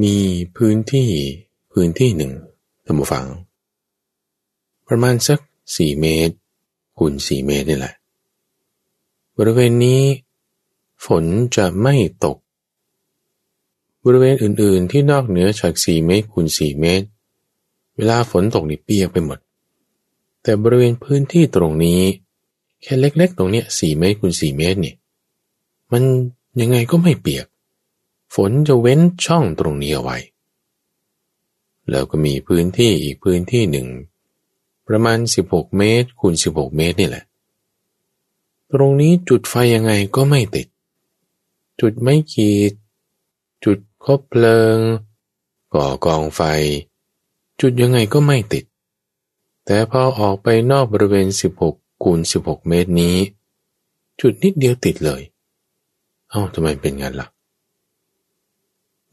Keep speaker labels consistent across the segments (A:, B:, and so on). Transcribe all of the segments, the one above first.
A: มีพื้นที่พื้นที่หนึ่งท่านผู้ฟัง ประมาณสักสี่เมตรคูณสี่เมตรนี่แหละ บริเวณนี้ ฝนจะไม่ตก บริเวณอื่นๆ ที่นอกเหนือจากสี่เมตรคูณสี่เมตร เวลาฝนตกนี่เปียกไปหมด แต่บริเวณพื้นที่ตรงนี้ แค่เล็กๆ ตรงเนี้ยสี่เมตรคูณสี่เมตรนี่มันยังไงก็ไม่เปียก ฝนจะเว้นช่องตรงนี้เอาไว้ แล้วก็มีพื้นที่อีกพื้นที่หนึ่ง ประมาณ 16 เมตรคูณ16 เมตรนี่แหละ ตรงนี้จุดไฟยังไงก็ไม่ติด จุดไม่ขีด จุดคบเพลิง ก่อกองไฟ จุดยังไงก็ไม่ติด แต่พอออกไปนอกบริเวณ 16 คูณ 16 เมตรนี้ จุดนิดเดียวติดเลย เอ้าทำไมเป็นงั้นละ่ะ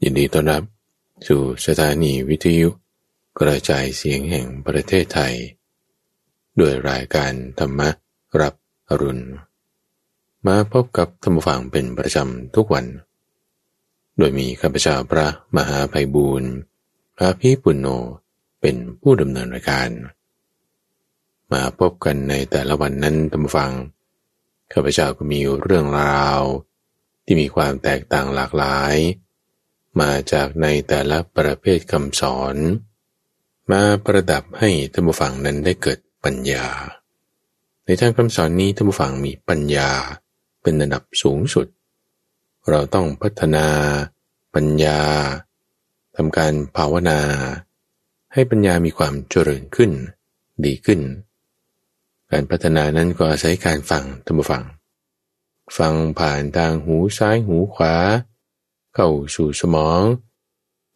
A: ยินดีต้อนรับสู่สถานีวิทยุกระจายเสียงแห่งประเทศไทย ด้วยรายการธรรมรับอรุณ มาพบกับธรรมฟังเป็นประจำทุกวัน โดยมีข้าพเจ้าพระมหาภัยบูรณ์อาภีปุณโญเป็นผู้ดำเนินรายการ มาพบกันในแต่ละวันนั้นธรรมฟัง ข้าพเจ้าก็มีเรื่องราว ที่มีความแตกต่างหลากหลาย มาจากในแต่ละประเภทคำสอน มาประดับให้ท่านผู้ฟังนั้นได้เกิดปัญญา ในทางคำสอนนี้ท่านผู้ฟังมีปัญญาเป็นระดับสูงสุด เราต้องพัฒนา ปัญญาทำการภาวนา ให้ปัญญามีความเจริญขึ้น ดีขึ้น การพัฒนานั้นก็อาศัยการฟังท่านผู้ฟังฟังผ่านทางหูซ้ายหูขวา เข้าสู่สมอง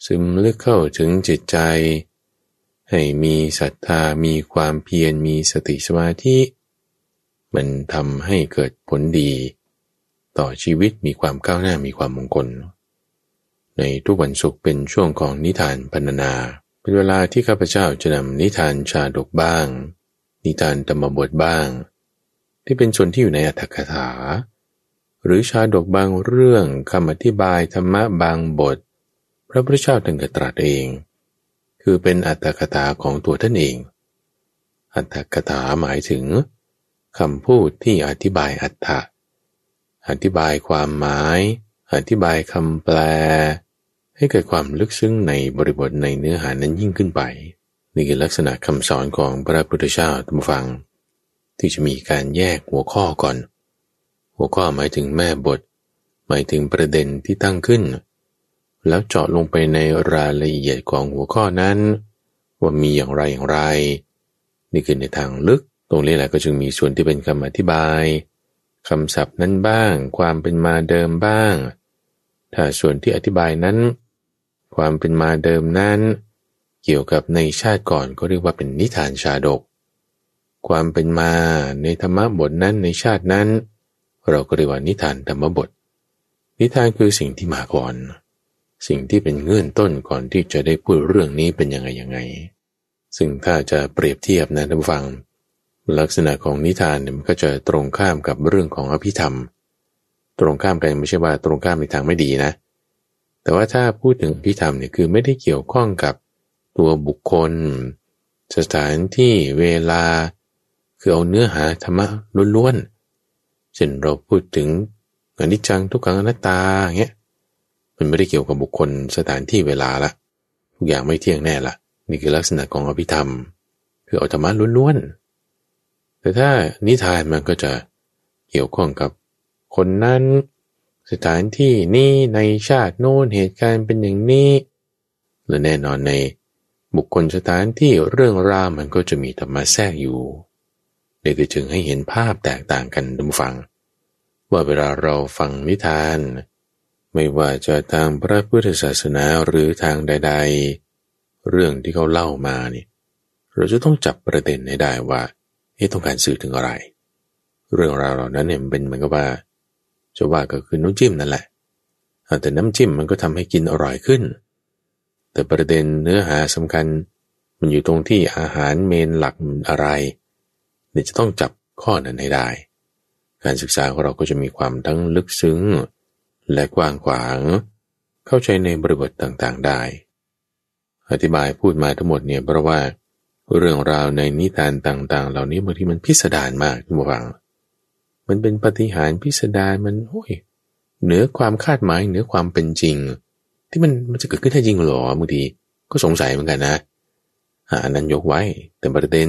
A: ซึมลึกเข้าถึงจิตใจ ให้มีศรัทธามีความเพียรมีสติสมาธิ มันทำให้เกิดผลดี ต่อชีวิตมีความก้าวหน้ามีความมงคล ในทุกวันศุกร์เป็นช่วงของนิทานพรรณนา เป็นเวลาที่ข้าพเจ้าจะนำนิทานชาดกบ้าง นิทานธรรมบทบ้าง ที่เป็นส่วนที่อยู่ในอัตถกถา หรือชาดกบางเรื่องคำอธิบายธรรมะบางบท พระพุทธเจ้าถึงกตรัสเอง คือเป็นอัตถกถาของตัวท่านเอง อัตถกถาหมายถึงคำพูดที่อธิบายอัตถะอธิบายความหมาย อธิบายคำแปล ให้เกิดความลึกซึ้งในบริบทในเนื้อหานั้นยิ่งขึ้นไปนี่คือลักษณะคำสอนของพระพุทธเจ้าท่านฟัง ที่จะมีการแยกหัวข้อก่อน หัวข้อหมายถึงแม่บท หมายถึงประเด็นที่ตั้งขึ้น แล้วเจาะลงไปในรายละเอียดของหัวข้อนั้น ว่ามีอย่างไรอย่างไร นี่คือในทางลึก ตรงนี้แหละก็จึงมีส่วนที่เป็นคำอธิบายคำศัพท์นั้นบ้าง ความเป็นมาเดิมบ้าง ถ้าส่วนที่อธิบายนั้น ความเป็นมาเดิมนั้น เกี่ยวกับในชาติก่อนก็เรียกว่าเป็นนิทานชาดก ความเป็นมาในธรรมบทนั้นในชาตินั้น เราก็เรียกว่านิทานธรรมบท นิทานคือสิ่งที่มาก่อน สิ่งที่เป็นเงื่อนต้นก่อนที่จะได้พูดเรื่องนี้เป็นยังไงยังไง ซึ่งถ้าจะเปรียบเทียบนะท่านฟัง ลักษณะของนิทานเนี่ยมันก็จะตรงข้ามกับเรื่องของอภิธรรม ตรงข้ามกันไม่ใช่ว่าตรงข้ามในทางไม่ดีนะ แต่ว่าถ้าพูดถึงอภิธรรมเนี่ยคือไม่ได้เกี่ยวข้องกับตัวบุคคล สถานที่เวลา คือเอาเนื้อหาธรรมะล้วนๆ เช่นเราพูดถึงอนิจจังทุกขังอนัตตาเงี้ยมันไม่ได้เกี่ยวกับบุคคลสถานที่เวลาละทุกอย่างไม่เที่ยงแน่ละนี่คือลักษณะของอภิธรรม คือเอาธรรมะล้วนๆแต่ถ้านิทานมันก็จะเกี่ยวข้องกับคนนั้น สถานที่นี้ในชาติโน้นเหตุการณ์เป็นอย่างนี้และแน่นอนในบุคคลสถานที่เรื่องราวมันก็จะมีธรรมะแทรกอยู่ เด็กจึงให้เห็นภาพแตกต่างกันดุมฟัง ว่าเวลาเราฟังนิทาน ไม่ว่าจะทางพระพุทธศาสนาหรือทางใด ๆ เรื่องที่เขาเล่ามานี่เราจะต้องจับประเด็นให้ได้ว่าเอ๊ะต้องการสื่อถึงอะไร เรื่องราวเหล่านั้นเนี่ยมันเป็นเหมือนกับว่าจะว่าก็คือน้ำจิ้มนั่นแหละแต่น้ำจิ้มมันก็ทำให้กินอร่อยขึ้น แต่ประเด็นเนื้อหาสำคัญ มันอยู่ตรงที่อาหารเมนหลักอะไร เนี่ยจะต้องจับข้อนั้นให้ได้ การศึกษาของเราก็จะมีความทั้งลึกซึ้ง และกว้างขวาง เข้าใจในบริบทต่างๆได้ อธิบายพูดมาทั้งหมดเนี่ยเพราะว่า เรื่องราวในนิทานต่างๆ เหล่านี้บางทีมันพิสดารมากทุกฝัง มันเป็นปฏิหารพิสดารมันโอ้ยเหนือความคาดหมายเหนือความเป็นจริง ที่มันมันจะเกิดขึ้นได้จริงหรอบางทีก็สงสัยเหมือนกันนะอันนั้นยกไว้แต่ประเด็น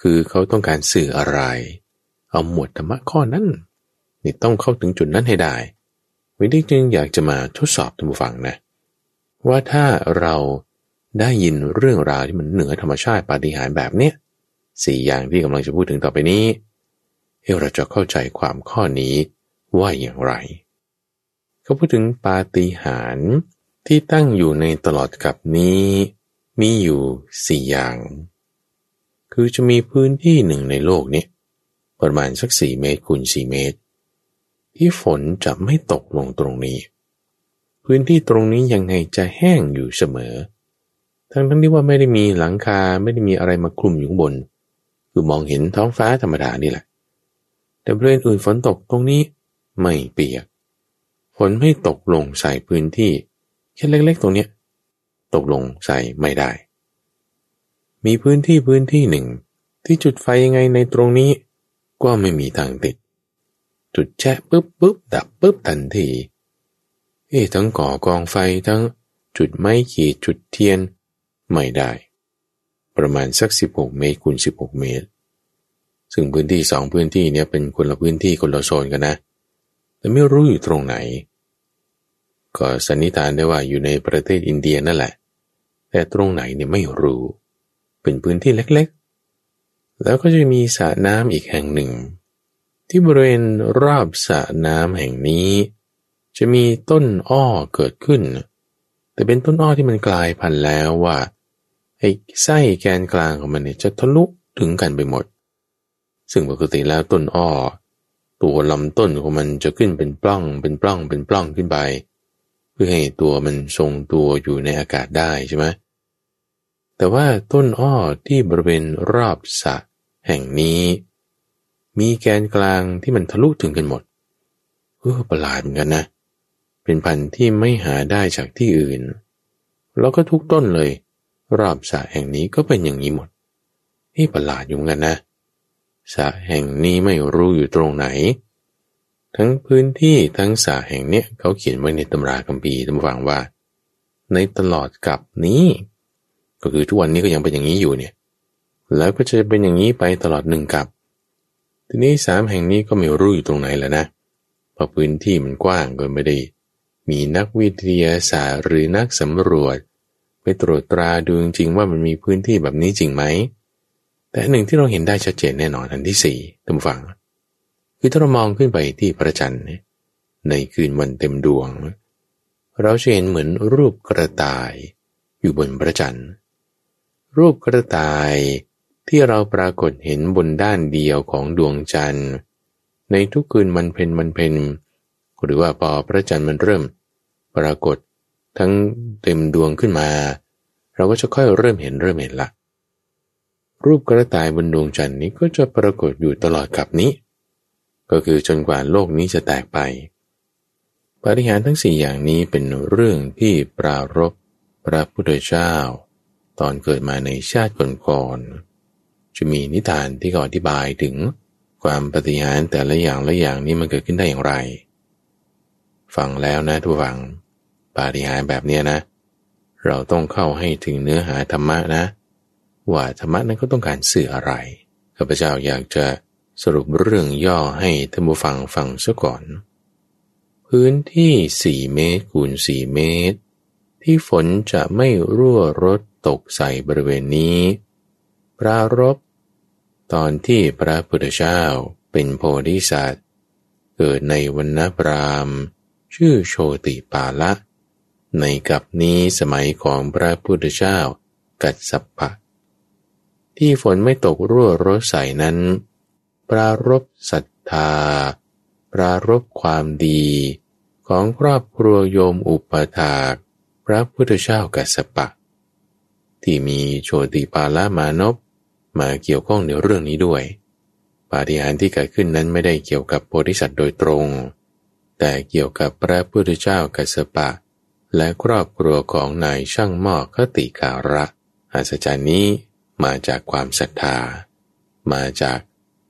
A: คือเขาต้องการสื่ออะไร เอาหมวดธรรมะข้อนั้นนี่ต้องเข้าถึงจุดนั้นให้ได้วิธีจึงอยากจะมาทดสอบท่านผู้ฟังนะ ว่าถ้าเราได้ยินเรื่องราวที่มันเหนือธรรมชาติปาฏิหาริย์แบบเนี้ยสี่อย่างที่กำลังจะพูดถึงต่อไปนี้เราจะเข้าใจความข้อนี้ว่าอย่างไร เขาพูดถึงปาฏิหาริย์ที่ตั้งอยู่ในตลอดกับนี้ มีอยู่สี่อย่าง คือจะมีพื้นที่หนึ่งในโลกนี้ประมาณสักสี่เมตรคูณสี่เมตร ที่ฝนจะไม่ตกลงตรงนี้ พื้นที่ตรงนี้ยังไงจะแห้งอยู่เสมอ ทั้งทั้งที่ว่าไม่ได้มีหลังคาไม่ได้มีอะไรมาคลุมอยู่ข้างบน คือมองเห็นท้องฟ้าธรรมดานี่แหละ แต่บริเวณอื่นฝนตกตรงนี้ไม่เปียก ฝนไม่ตกลงใส่พื้นที่แค่เล็กๆ ตรงนี้ตกลงใส่ไม่ได้ มีพื้นที่พื้นที่หนึ่ง ที่จุดไฟยังไงในตรงนี้ ก็ไม่มีทางติด จุดแช่ปุ๊บปุ๊บดับปุ๊บทันทีเอ๊ทั้งก่อกองไฟทั้งจุดไม้ขีดจุดเทียน ไม่ได้ ประมาณสัก 16 เมตรคูณ16 เมตร ซึ่งพื้นที่สองพื้นที่เนี่ยเป็นคนละพื้นที่คนละโซนกันนะ แต่ไม่รู้อยู่ตรงไหน ก็สันนิษฐานได้ว่าอยู่ในประเทศอินเดียนั่นแหละ แต่ตรงไหนเนี่ยไม่รู้ เป็นพื้นที่เล็กๆ แล้วก็จะมีสระน้ำอีกแห่งหนึ่ง ที่บริเวณรอบสระน้ำแห่งนี้ จะมีต้นอ้อเกิดขึ้น แต่เป็นต้นอ้อที่มันกลายพันธุ์แล้วว่าไอ้ไส้แกนกลางของมันเนี่ยจะทะลุถึงกันไปหมด ซึ่งปกติแล้วต้นอ้อ ตัวลำต้นของมันจะขึ้นเป็นปล้องเป็นปล้องเป็นปล้องขึ้นไป เพื่อให้ตัวมันทรงตัวอยู่ในอากาศได้ใช่ไหม แต่ว่าต้นอ้อที่บริเวณรอบสะแห่งนี้ มีแกนกลางที่มันทะลุถึงกันหมดเออประหลาดเหมือนกันนะ เป็นพันธุ์ที่ไม่หาได้จากที่อื่น แล้วก็ทุกต้นเลย รอบสะแห่งนี้ก็เป็นอย่างนี้หมดนี่ประหลาดอยู่เหมือนกันนะสะแห่งนี้ไม่รู้อยู่ตรงไหน ทั้งพื้นที่ทั้งสาแห่งเนี้ยเขาเขียนไว้ในตำราคัมภีร์ตำฟังว่า ในตลอดกับนี้ ก็คือทุกวันนี้ก็ยังเป็นอย่างนี้อยู่เนี่ย แล้วก็จะเป็นอย่างนี้ไปตลอดหนึ่งกับ ทีนี้สามแห่งนี้ก็ไม่รู้อยู่ตรงไหนแล้วนะเพราะพื้นที่มันกว้างก็ไม่ได้ มีนักวิทยาศาสตร์หรือนักสำรวจ ไปตรวจตราดูจริงว่ามันมีพื้นที่แบบนี้จริงไหม แต่หนึ่งที่เราเห็นได้ชัดเจนแน่นอนอันที่สี่ตำฟัง คือถ้าเรามองขึ้นไปที่พระจันทร์ในคืนวันเต็มดวง เราจะเห็นเหมือนรูปกระต่ายอยู่บนพระจันทร์ รูปกระต่ายที่เราปรากฏเห็นบนด้านเดียวของดวงจันทร์ ในทุกคืนมันเพนมันเพนหรือว่าพอพระจันทร์มันเริ่ม ปรากฏทั้งเต็มดวงขึ้นมา เราก็จะค่อยเริ่มเห็นเริ่มเห็นละรูปกระต่ายบนดวงจันทร์นี้ก็จะปรากฏอยู่ตลอดกับนี้ ก็คือจนกว่าโลกนี้จะแตกไปปริหารทั้งสี่อย่างนี้เป็นเรื่องที่ปรารบพระพุทธเจ้า ตอนเกิดมาในชาติก่อนๆจะมีนิทานที่เขาอธิบายถึงความปฏิหารแต่ละอย่างละอย่างนี้มันเกิดขึ้นได้อย่างไร ฟังแล้วนะทุกฝังปาฏิหารแบบนี้นะ เราต้องเข้าให้ถึงเนื้อหาธรรมะนะ ว่าธรรมะนั้นก็ต้องการสื่ออะไรข้าพเจ้าอยากจะสรุปเรื่องย่อให้ท่านผู้ฟังฟังซะก่อน พื้นที่สี่เมตรคูณสี่เมตร ที่ฝนจะไม่รั่วรดตกใส่บริเวณนี้ ปรารบตอนที่พระพุทธเจ้าเป็นโพธิสัตว์ เกิดในวันนพราม ชื่อโชติปาละ ในกับนี้สมัยของพระพุทธเจ้ากัดสัพพะ ที่ฝนไม่ตกรั่วรดใส่นั้น ปรารบศรัทธา ปรารบความดีของครอบครัวโยมอุปถาก ระพุทธเจ้ากัสปะ ที่มีโชติปาละมานพมาเกี่ยวข้องในเรื่องนี้ด้วย ปาฏิหาริย์ที่เกิดขึ้นนั้นไม่ได้เกี่ยวกับโพธิสัตว์โดยตรง แต่เกี่ยวกับพระพุทธเจ้ากัสปะ และครอบครัวของนายช่างหม้อคติการะอัศจรรย์นี้มาจากความศรัทธา มาจาก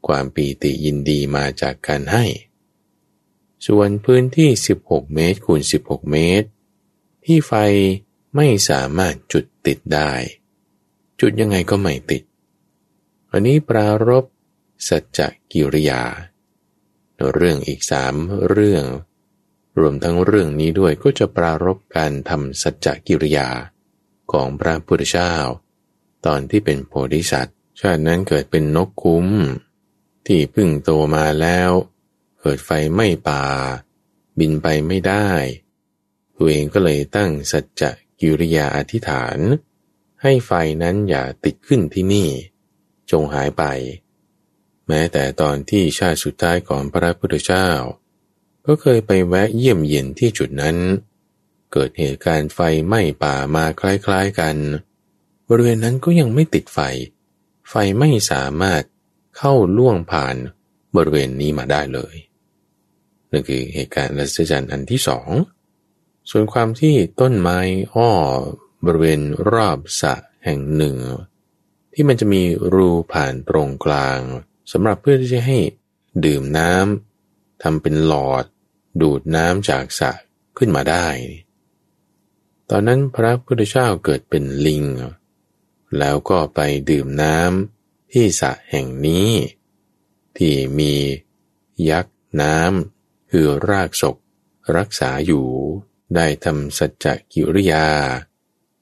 A: ความปีติยินดีมาจากการให้ ส่วนพื้นที่ 16 เมตรคูณ 16 เมตร ที่ไฟไม่สามารถจุดติดได้ จุดยังไงก็ไม่ติด อันนี้ปรารบสัจจกิริยา เรื่องอีกสามเรื่อง รวมทั้งเรื่องนี้ด้วยก็จะปรารบการทำสัจจกิริยาของพระพุทธเจ้า ตอนที่เป็นโพธิสัตว์ ชาตินั้นเกิดเป็นนกคุ้ม ที่พึ่งโตมาแล้ว เกิดไฟไม้ป่า บินไปไม่ได้ ตัวเองก็เลยตั้งสัจจะกิริยาอธิษฐาน ให้ไฟนั้นอย่าติดขึ้นที่นี่ จงหายไป แม้แต่ตอนที่ชาติสุดท้ายของพระพุทธเจ้า ก็เคยไปแวะเยี่ยมเยียนที่จุดนั้น เกิดเหตุการณ์ไฟไหม้ป่ามาคล้ายๆกัน บริเวณนั้นก็ยังไม่ติดไฟ ไฟไม่สามารถเข้าล่วงผ่านบริเวณนี้มาได้เลยนั่นคือเหตุการณ์รัศจรรย์อันที่สอง ส่วนความที่ต้นไม้อ้อบริเวณรอบสระแห่งหนึ่ง ที่มันจะมีรูผ่านตรงกลางสำหรับเพื่อที่จะให้ดื่มน้ำทำเป็นหลอด ดูดน้ำจากสระขึ้นมาได้ ตอนนั้นพระพุทธเจ้าเกิดเป็นลิง แล้วก็ไปดื่มน้ำที่สระแห่งนี้ ที่มียักษ์น้ำคือรากศกรักษาอยู่ ได้ทำสัจจกิริยา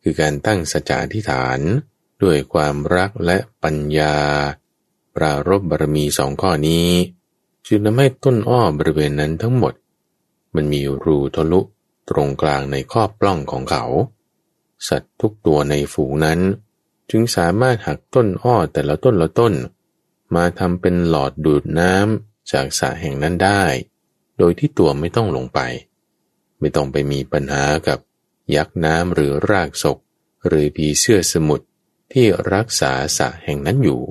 A: คือการตั้งสัจจะทิฐาน ด้วยความรักและปัญญา ปรารบบารมีสองข้อนี้จึงทำให้ต้นอ้อบริเวณนั้นทั้งหมด มันมีรูทะลุตรงกลางในข้อปล้องของเขา สัตว์ทุกตัวในฝูงนั้น จึงสามารถหักต้นอ้อแต่ละต้นละต้น มาทำเป็นหลอดดูดน้ำจากสระแห่งนั้นได้ โดยที่ตัวไม่ต้องลงไป ไม่ต้องไปมีปัญหากับยักษ์น้ำหรือรากศก หรือผีเสื้อสมุทรที่รักษาสะแห่งนั้นอยู่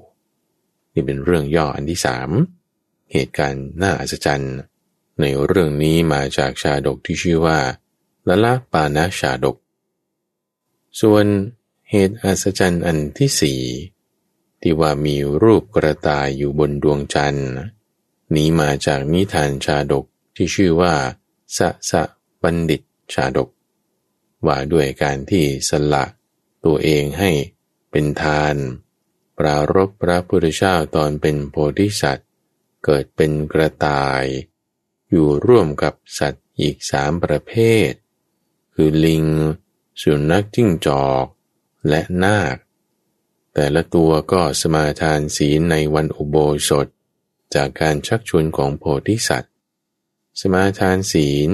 A: นี่เป็นเรื่องย่ออันที่สามเหตุการณ์น่าอัศจรรย์ ในเรื่องนี้มาจากชาดกที่ชื่อว่าละละปานาชาดก ส่วนเหตุอัศจรรย์อันที่สี่ที่ว่ามีรูปกระต่ายอยู่บนดวงจันทร์ นี้มาจากนิทานชาดกที่ชื่อว่าสะสะ บัณฑิตชาดก ว่าด้วยการที่สละตัวเองให้เป็นทาน ปรารบพระพุทธเจ้าตอนเป็นโพธิสัตว์ เกิดเป็นกระต่าย อยู่ร่วมกับสัตว์อีกสามประเภท คือลิง สุนัขจิ้งจอก และนาค แต่ละตัวก็สมาทานศีลในวันอุโบสถ จากการชักชวนของโพธิสัตว์ สมาทานศีล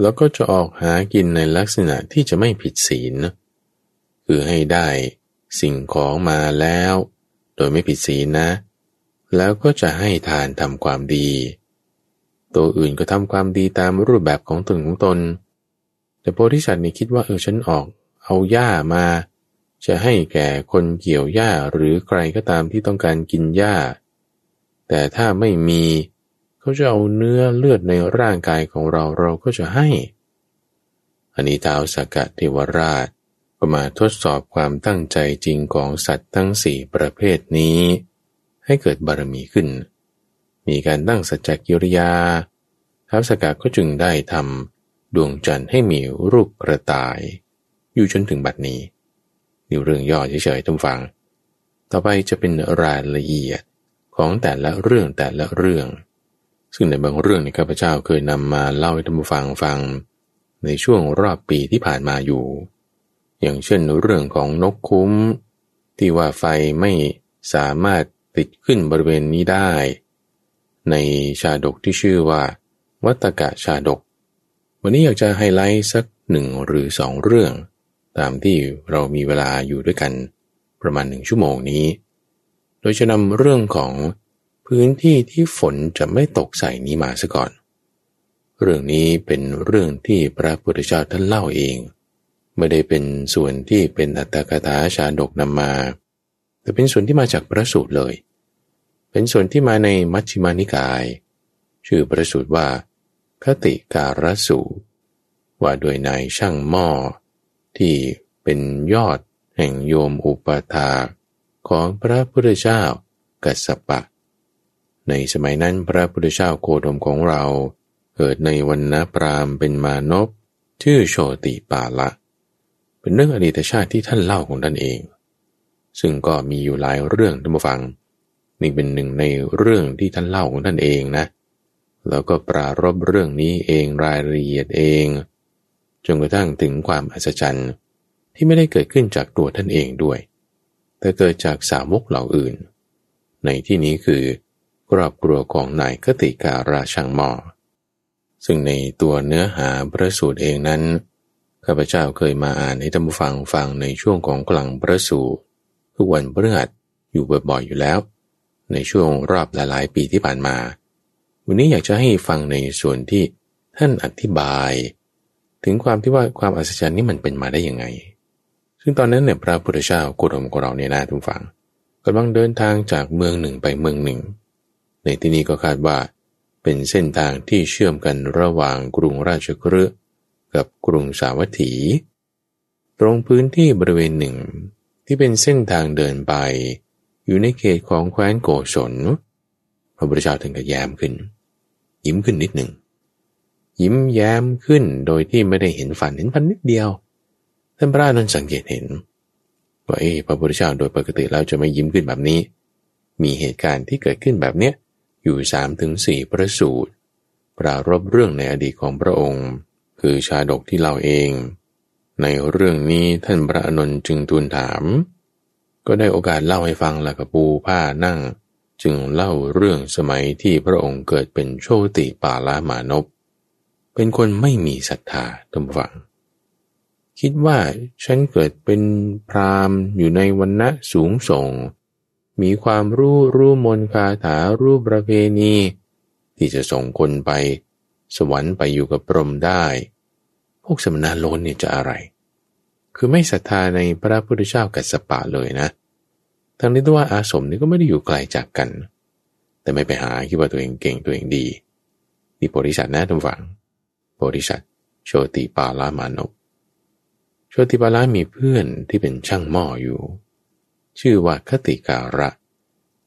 A: แล้วก็จะออกหากินในลักษณะที่จะไม่ผิดศีล คือให้ได้สิ่งของมาแล้ว โดยไม่ผิดศีลนะ แล้วก็จะให้ทานทำความดี ตัวอื่นก็ทำความดีตามรูปแบบของตนของตน แต่โพธิสัตว์นี่คิดว่าเออฉันออกเอาหญ้ามา จะให้แก่คนเกี่ยวหญ้าหรือใครก็ตามที่ต้องการกินหญ้า แต่ถ้าไม่มี เขาจะเอาเนื้อเลือดในร่างกายของเราเราก็จะให้ อันนี้ท้าวสกกัดเทวราชก็มาทดสอบความตั้งใจจริงของสัตว์ทั้งสี่ประเภทนี้ ให้เกิดบารมีขึ้น มีการตั้งสัจจกิริยาท้าวสกกัดก็จึงได้ทำดวงจันทร์ให้มีรูปกระต่าย อยู่จนถึงบัดนี้นี่เรื่องย่อเฉยๆท่านฟัง ต่อไปจะเป็นรายละเอียดของแต่ละเรื่องแต่ละเรื่อง ซึ่งในบางเรื่องในข้าพเจ้าเคยนำมาเล่าให้ท่านผู้ฟังฟัง ในช่วงรอบปีที่ผ่านมาอยู่ อย่างเช่นเรื่องของนกคุ้ม ที่ว่าไฟไม่สามารถติดขึ้นบริเวณนี้ได้ ในชาดกที่ชื่อว่า วัตกะชาดก วันนี้อยากจะไฮไลท์สักหนึ่งหรือสองเรื่อง ตามที่เรามีเวลาอยู่ด้วยกันประมาณหนึ่งชั่วโมงนี้ โดยจะนำเรื่องของ พื้นที่ที่ฝนจะไม่ตกใส่นี้มาซะก่อน เรื่องนี้เป็นเรื่องที่พระพุทธเจ้าท่านเล่าเอง ไม่ได้เป็นส่วนที่เป็นอัตถกถาชาดกนำมา แต่เป็นส่วนที่มาจากพระสูตรเลย เป็นส่วนที่มาในมัชฌิมานิกาย ชื่อพระสูตรว่า คติการสูว่าโดยนายช่างหม้อ ที่เป็นยอดแห่งโยมอุปถาของพระพุทธเจ้ากัสปะ ในสมัยนั้นพระพุทธเจ้าโคดมของเรา เกิดในวันนพรามเป็นมานพชื่อโชติปาละ เป็นเรื่องอดีตชาติที่ท่านเล่าของท่านเอง ซึ่งก็มีอยู่หลายเรื่องท่านผู้ฟัง นี่เป็นหนึ่งในเรื่องที่ท่านเล่าของท่านเองนะ แล้วก็ปรารบเรื่องนี้เองรายละเอียดเองจนกระทั่งถึงความอัศจรรย์ที่ไม่ได้เกิดขึ้นจากตัวท่านเองด้วย แต่เกิดจากสาวกเหล่าอื่น ในที่นี้คือ รอบครัวของนายกติการาชังหมอ ซึ่งในตัวเนื้อหาพระสูตรเองนั้นข้าพเจ้าเคยมาอ่านให้ท่านผู้ฟังฟังในช่วงของกลางพระสูตรทุกวันพฤหัสอยู่บ่อยๆอยู่แล้ว ในช่วงรอบหลายๆปีที่ผ่านมา วันนี้อยากจะให้ฟังในส่วนที่ท่านอธิบาย ถึงความที่ว่าความอัศจรรย์นี้มันเป็นมาได้ยังไง ซึ่งตอนนั้นเนี่ยพระพุทธเจ้าโกรมของเราเนี่ยนะทุกฝังกำลังเดินทางจากเมืองหนึ่งไปเมืองหนึ่ง ในที่นี้ก็คาดว่า เป็นเส้นทางที่เชื่อมกันระหว่างกรุงราชกฤห์กับกรุงสาวัตถี ตรงพื้นที่บริเวณหนึ่งที่เป็นเส้นทางเดินไป อยู่ในเขตของแคว้นโกศลพระพุทธเจ้าถึงกับแย้มขึ้น ยิ้มขึ้นนิดหนึ่ง ยิ้มแย้มขึ้นโดยที่ไม่ได้เห็นฝันเห็นพันนิดเดียวท่านพระนั้นสังเกตเห็นว่าเอพระพุทธเจ้าโดยปกติแล้วจะไม่ยิ้มขึ้นแบบนี้ มีเหตุการณ์ที่เกิดขึ้นแบบเนี้ย อยู่สามถึงสี่ประสูตร ปรารบเรื่องในอดีตของพระองค์ คือชาดกที่เล่าเอง ในเรื่องนี้ท่านพระอนุนจึงทูลถาม ก็ได้โอกาสเล่าให้ฟังล้วกับปูผ้านั่ง จึงเล่าเรื่องสมัยที่พระองค์เกิดเป็นโชติปาลามานพเป็นคนไม่มีศรัทธาตมฝัง คิดว่าฉันเกิดเป็นพรามอยู่ในวันณะสูงส่ง มีความรู้รู้มนคาถารู้ประเพณี ที่จะส่งคนไป สวรรค์ไปอยู่กับพรหมได้ พวกสมณะโลนเนี่ยจะอะไร คือไม่ศรัทธาในพระพุทธเจ้ากัสปะเลยนะทั้งนี้ตัวอาสมนี่ก็ไม่ได้อยู่ไกลจากกัน แต่ไม่ไปหาคิดว่าตัวเองเก่งตัวเองดีนี่บริษัทนะทุกฝังโพธิสัตว์โชติปาลามานพโชติปาลามีเพื่อนที่เป็นช่างหม้ออยู่ ชื่อว่าคติการะ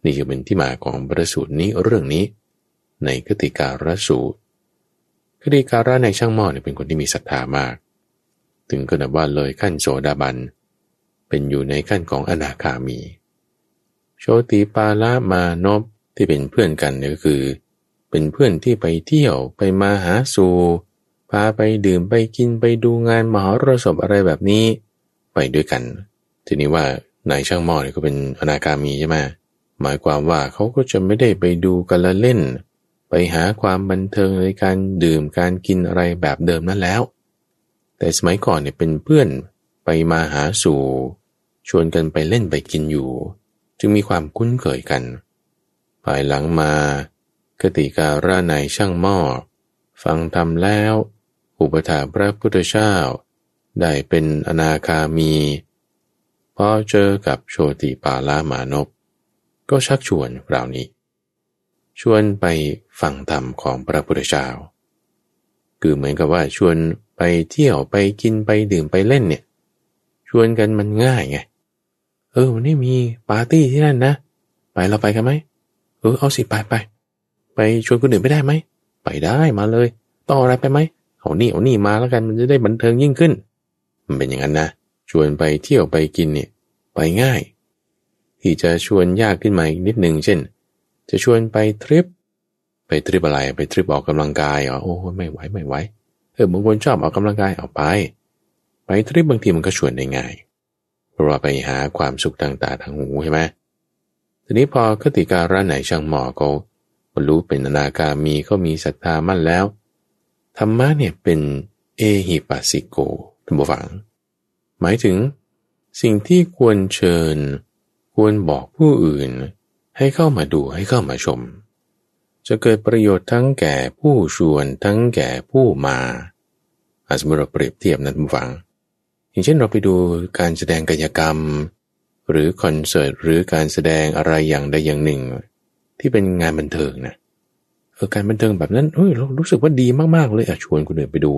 A: นี่จะเป็นที่มาของประสูตรนี้เรื่องนี้ ในคติการะสูตรคติการะในช่างหม้อเนี่ยเป็นคนที่มีศรัทธามาก ถึงขนาดว่าเลยขั้นโสดาบัน เป็นอยู่ในขั้นของอนาคามี โชติปาลามานพที่เป็นเพื่อนกันเนี่ยก็คือ เป็นเพื่อนที่ไปเที่ยวไปมาหาสู่พาไปดื่มไปกินไปดูงานมหรสพอะไรแบบนี้ ไปด้วยกัน ทีนี้ว่า นายช่างหม้อเนี่ยก็เป็นอนาคามีใช่ไหมหมายความว่าเขาก็จะไม่ได้ไปดูกันละเล่น ไปหาความบันเทิงในการดื่มการกินอะไรแบบเดิมนั้นแล้ว แต่สมัยก่อนเนี่ยเป็นเพื่อนไปมาหาสู่ชวนกันไปเล่นไปกินอยู่ จึงมีความคุ้นเคยกัน ภายหลังมาคติการะนายช่างหม้อฟังทำแล้ว อุปถาพระพุทธเจ้าได้เป็นอนาคามี พอเจอกับโชติปาลามานพก็ชักชวนครานี้ ชวนไปฟังธรรมของพระพุทธเจ้า คือเหมือนกับว่าชวนไปเที่ยวไปกินไปดื่มไปเล่นเนี่ย ชวนกันมันง่ายไง เออวันนี้มีปาร์ตี้ที่นั่นนะ ไปเราไปกันไหมเออเอาสิไปไปไปชวนคนอื่นไปได้ไหมไปได้มาเลยต่ออะไรไปไหมเอานี่เอานี่มาแล้วกันมันจะได้บันเทิงยิ่งขึ้น มันเป็นอย่างนั้นนะ ชวนไปเที่ยวไปกินเนี่ยไปง่าย ที่จะชวนยากขึ้นมาอีกนิดหนึ่งเช่น จะชวนไปทริป ไปทริปอะไรไปทริปออกกำลังกายอ๋อโอ้ไม่ไหวไม่ไหวเออบางคนชอบออกกำลังกายเอาไป ไปทริปบางทีมันก็ชวนได้ง่ายเพราะว่าไปหาความสุขต่างๆทางหูใช่ไหมทีนี้พอคติการะไหนช่างหมอเขาบรรลุเป็นอนาคามีเขามีศรัทธามั่นแล้วธรรมะเนี่ยเป็นเอหิปัสสิโกท่านผู้ฟัง หมายถึง สิ่งที่ควรเชิญ ควรบอกผู้อื่น ให้เข้ามาดูให้เข้ามาชม จะเกิดประโยชน์ทั้งแก่ผู้ชวนทั้งแก่ผู้มาอาสมมติเราเปรียบเทียบนะท่านผู้ฟัง อย่างเช่นเราไปดูการแสดงกายกรรม หรือคอนเสิร์ตหรือการแสดงอะไรอย่างใดอย่างหนึ่ง ที่เป็นงานบันเทิงนะเออการบันเทิงแบบนั้นเฮ้ยเรารู้สึกว่าดีมากๆเลยอะชวนคนอื่นไปดู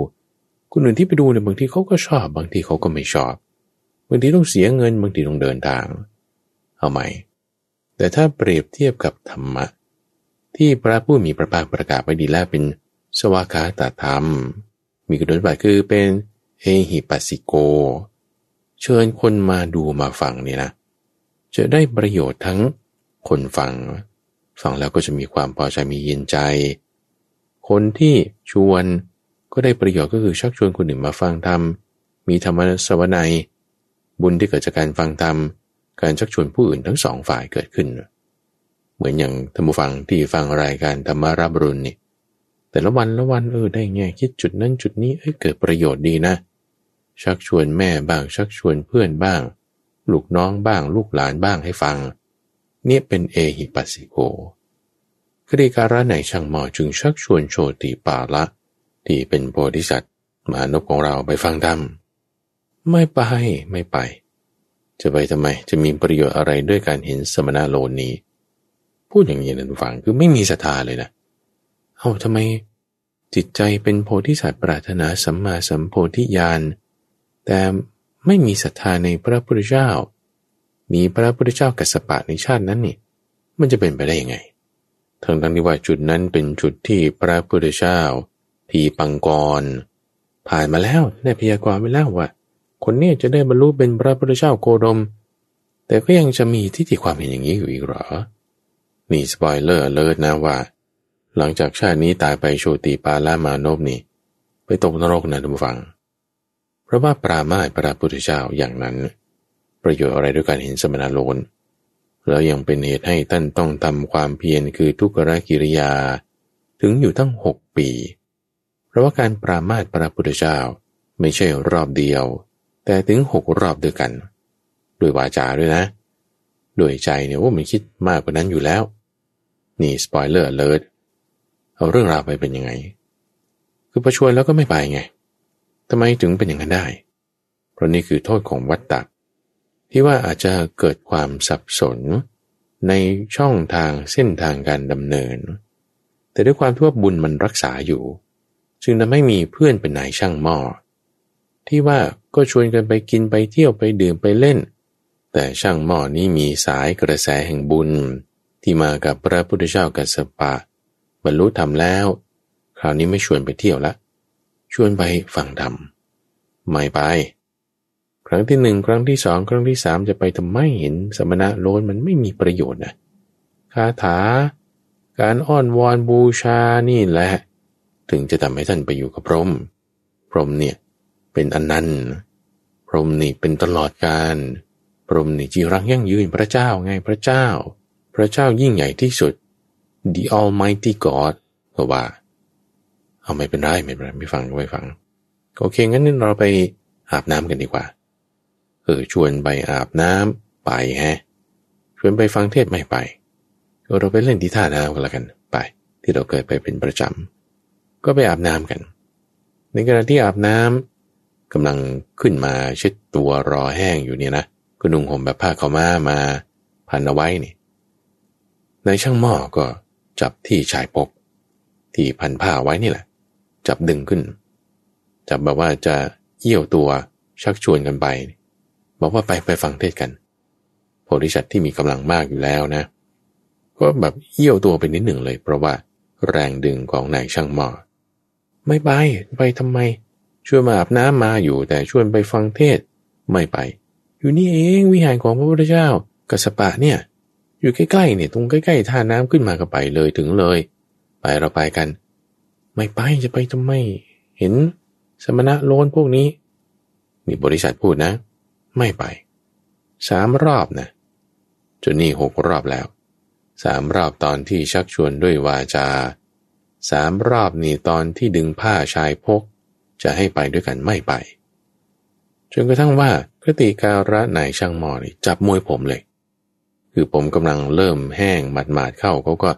A: คนอื่นที่ไปดูเนี่ยบางทีเขาก็ชอบ บางทีเขาก็ไม่ชอบ บางทีต้องเสียเงิน บางทีต้องเดินทาง เอาไหมแต่ถ้าเปรียบเทียบกับธรรมะ ที่พระผู้มีพระภาคประกาศไว้ดีแล้วเป็นสวากาตธรรม มีกระดนบัตคือเป็นเอหิปัสสิโก เชิญคนมาดูมาฟังเนี่ยนะ จะได้ประโยชน์ทั้งคนฟัง ฟังแล้วก็จะมีความพอใจมีเย็นใจ คนที่ชวน ก็ได้ประโยชน์ก็คือชักชวนคนอื่นมาฟังธรรม มีธรรมสวนัย บุญที่เกิดจากการฟังธรรม การชักชวนผู้อื่นทั้งสองฝ่ายเกิดขึ้น เหมือนอย่างธรรมฟังที่ฟังรายการธรรมารับรุนนี่แต่ละวันละวันเออได้ไงคิดจุดนั้นจุดนี้เอ้ยเกิดประโยชน์ดีนะ ชักชวนแม่บ้าง ชักชวนเพื่อนบ้าง ลูกน้องบ้าง ลูกหลานบ้างให้ฟัง เนี่ยเป็นเอหิปัสสิโกคดีการะไหนช่างหมอจึงชักชวนโชติปาละ ที่เป็นโพธิสัตว์มานพของเราไปฟังธรรมไม่ไปไม่ไป จะไปทำไมจะมีประโยชน์อะไรด้วยการเห็นสมณะโลนนี้ พูดอย่างนี้นะทุกฝังคือไม่มีศรัทธาเลยนะเอาทำไมจิตใจเป็นโพธิสัตว์ปรารถนาสัมมาสัมโพธิญาณแต่ไม่มีศรัทธาในพระพุทธเจ้า มีพระพุทธเจ้ากัสปะในชาตินั้นนี่ มันจะเป็นไปได้ยังไงทั้งทั้งที่ว่าจุดนั้นเป็นจุดที่พระพุทธเจ้า ทีปังกร ผ่านมาแล้วได้พยากรณ์ไว้แล้วว่า คนนี้จะได้บรรลุเป็นพระพุทธเจ้าโคดม แต่ก็ยังจะมีที่ที่ความเห็นอย่างนี้อยู่อีกหรอ นี่สปอยเลอร์เลิศนะว่า หลังจากชาตินี้ตายไปโชติปาลามานพนี่ไปตกนรกนะทุกฝัง เพราะว่าปรามาพระพุทธเจ้าอย่างนั้น ประโยชน์อะไรด้วยการเห็นสมณโลนแล้วยังเป็นเหตุให้ท่านต้องทำความเพียรคือทุกขกิริยา ถึงอยู่ตั้งหกปี เพราะว่าการปรามาสพระพุทธเจ้าไม่ใช่รอบเดียว แต่ถึงหกรอบด้วยกัน ด้วยวาจาด้วยนะ ด้วยใจเนี่ยว่ามันคิดมากกว่านั้นอยู่แล้ว นี่สปอยเลอร์เลิศเอาเรื่องราวไปเป็นยังไง คือประชวนแล้วก็ไม่ไปไงทำไมถึงเป็นอย่างนั้นได้ เพราะนี่คือโทษของวัตตะที่ว่าอาจจะเกิดความสับสนในช่องทางเส้นทางการดำเนิน แต่ด้วยความที่ว่าบุญมันรักษาอยู่ จึงทำให้มีเพื่อนเป็นนายช่างหม้อที่ว่าก็ชวนกันไปกินไปเที่ยวไปดื่มไปเล่น แต่ช่างหม้อนี้มีสายกระแสแห่งบุญ ที่มากับพระพุทธเจ้ากัสปะ บรรลุธรรมแล้ว คราวนี้ไม่ชวนไปเที่ยวละชวนไปฟังธรรมไม่ไป ครั้งที่หนึ่งครั้งที่สองครั้งที่สามจะไปทำไมเห็นสมณะโลนมันไม่มีประโยชน์นะคาถา การอ้อนวอนบูชานี่แหละ ถึงจะทำให้ท่านไปอยู่กับพรหมพรหมเนี่ยเป็นอนันต์ พรหมนี่เป็นตลอดกาลพรหมนี่จีรังยั่งยืนพระเจ้าไงพระเจ้า พระเจ้ายิ่งใหญ่ที่สุด the Almighty God ก็ว่า เอาไม่เป็นไรไม่เป็นไรไม่ฟังก็ไม่ฟัง โอเคงั้นเราไปอาบน้ำกันดีกว่า เออชวนไปอาบน้ำไปฮะชวนไปฟังเทศไม่ไป เราไปเล่นที่ท่าน้ำกันละกันไป ที่เราเกิดไปเป็นประจำ ก็ไปอาบน้ำกัน ในขณะที่อาบน้ำกำลังขึ้นมาเช็ดตัวรอแห้งอยู่เนี่ยนะก็นุ่งห่มแบบผ้าขาวม้ามาพันเอาไว้นี่ในช่างหม้อก็จับที่ชายปก ที่พันผ้าไว้นี่แหละ จับดึงขึ้น จับแบบว่าจะเยี่ยวตัวชักชวนกันไป บอกว่าไปไปฟังเทศกันโพธิสัตว์ที่มีกำลังมากอยู่แล้วนะ ก็แบบเยี่ยวตัวไปนิดหนึ่งเลย เพราะว่าแรงดึงของนายช่างหม้อ ไม่ไปไปทำไม ชวนมาอาบน้ำมาอยู่ แต่ชวนไปฟังเทศไม่ไป อยู่นี่เองวิหารของพระพุทธเจ้ากัสปะเนี่ย อยู่ใกล้ๆเนี่ยตรงใกล้ๆท่าน้ำขึ้นมาก็ไปเลยถึงเลย ไปเราไปกัน ไม่ไปจะไปทำไม เห็นสมณะโลนพวกนี้นี่บริษัทพูดนะ ไม่ไปสามรอบนะจนนี่หกรอบแล้วสามรอบตอนที่ชักชวนด้วยวาจา สามรอบนี่ตอนที่ดึงผ้าชายพก จะให้ไปด้วยกันไม่ไป จนกระทั่งว่ากติการะนายช่างหมอนี่จับมวยผมเลย คือผมกำลังเริ่มแห้งหมาดๆเข้าเขาก็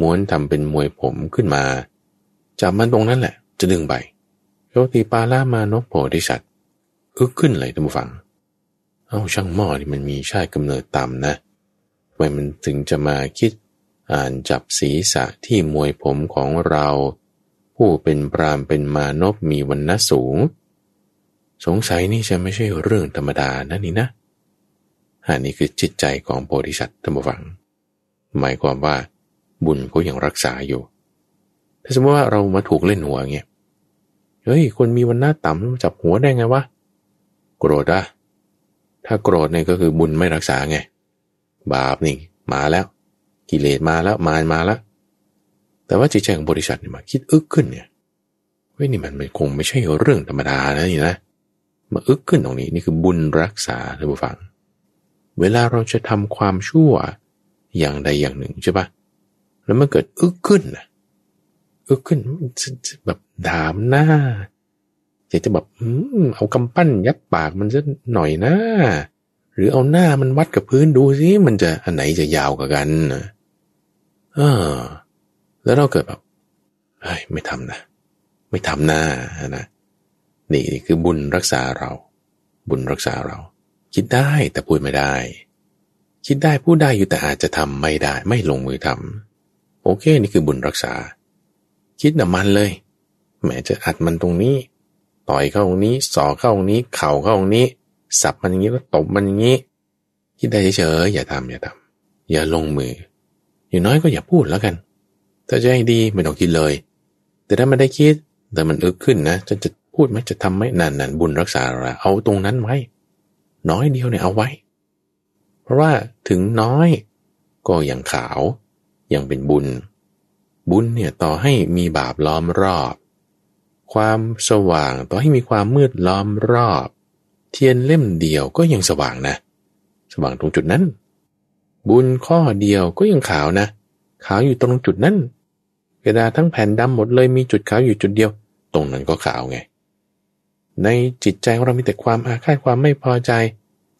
A: ม้วนทำเป็นมวยผมขึ้นมา จับมันตรงนั้นแหละ จะดึงไปโชติปาลามานพโพธิสัตว์อึกขึ้นเลยท่านผู้ฟัง เอาช่างหม้อนี่มันมีชาติกำเนิดต่ำนะทำไมมันถึงจะมาคิด อ่านจับศีรษะที่มวยผมของเรา ผู้เป็นปรามเป็นมานพมีวันณะสูง สงสัยนี่จะไม่ใช่เรื่องธรรมดานะนี่นะอันนี้คือจิตใจของโพธิสัตว์ธรรมวัง หมายความว่า บุญเขายังรักษาอยู่ ถ้าสมมติว่าเรามาถูกเล่นหัวเงี้ยเฮ้ย คนมีวันหน้าต่ำจับหัวได้ไงวะ โกรธอะถ้าโกรธเนี่ยก็คือบุญไม่รักษาไง บาปนี่ มาแล้ว กิเลสมาแล้วมามาแล้ว แต่ว่าจิตใจของบริษัทเนี่ยมาคิดอึกขึ้นเนี่ยเฮ้ยนี่มันคงไม่ใช่เรื่องธรรมดานะนี่นะมาอึกขึ้นตรงนี้นี่คือบุญรักษาท่านผู้ฟัง เวลาเราจะทำความชั่วอย่างใดอย่างหนึ่งใช่ปะแล้วมันเกิดอึกขึ้นนะอึกขึ้นแบบดามหน้าอยากจะแบบเอากำปั้นยัดปากมันจะหน่อยนะหรือเอาหน้ามันวัดกับพื้นดูสิมันจะอันไหนจะยาวกว่ากัน เออ แล้วเราเกิดแบบเฮ้ยไม่ทำนะ ไม่ทำหน้านะนี่นี่คือบุญรักษาเรา บุญรักษาเรา คิดได้แต่พูดไม่ได้ คิดได้พูดได้อยู่แต่อาจจะทำไม่ได้ ไม่ลงมือทำโอเค นี่คือบุญรักษา คิดน่ะมันเลยแม้จะอัดมันตรงนี้ ต่อยเข้าตรงนี้สอเข้าตรงนี้ เข่าเข้าตรงนี้สับมันอย่างนี้แล้วตบมันอย่างนี้คิดได้เฉยๆอย่าทำอย่าทำอย่าลงมือ อย่างน้อยก็อย่าพูดแล้วกัน ถ้าจะให้ดีไม่ต้องคิดเลย แต่ถ้ามันได้คิดแต่มันอึกขึ้นนะจะจะพูดไหมจะทำไหมนั่นนั่นบุญรักษาเราเอาตรงนั้นไว้ น้อยเดียวเนี่ยเอาไว้ เพราะว่าถึงน้อยก็ยังขาว ยังเป็นบุญ บุญเนี่ยต่อให้มีบาปล้อมรอบ ความสว่างต่อให้มีความมืดล้อมรอบ เทียนเล่มเดียวก็ยังสว่างนะ สว่างตรงจุดนั้น บุญข้อเดียวก็ยังขาวนะ ขาวอยู่ตรงจุดนั้นกระดาษทั้งแผ่นดำหมดเลยมีจุดขาวอยู่จุดเดียว ตรงนั้นก็ขาวไง ในจิตใจของเรามีแต่ความอาฆาตความไม่พอใจ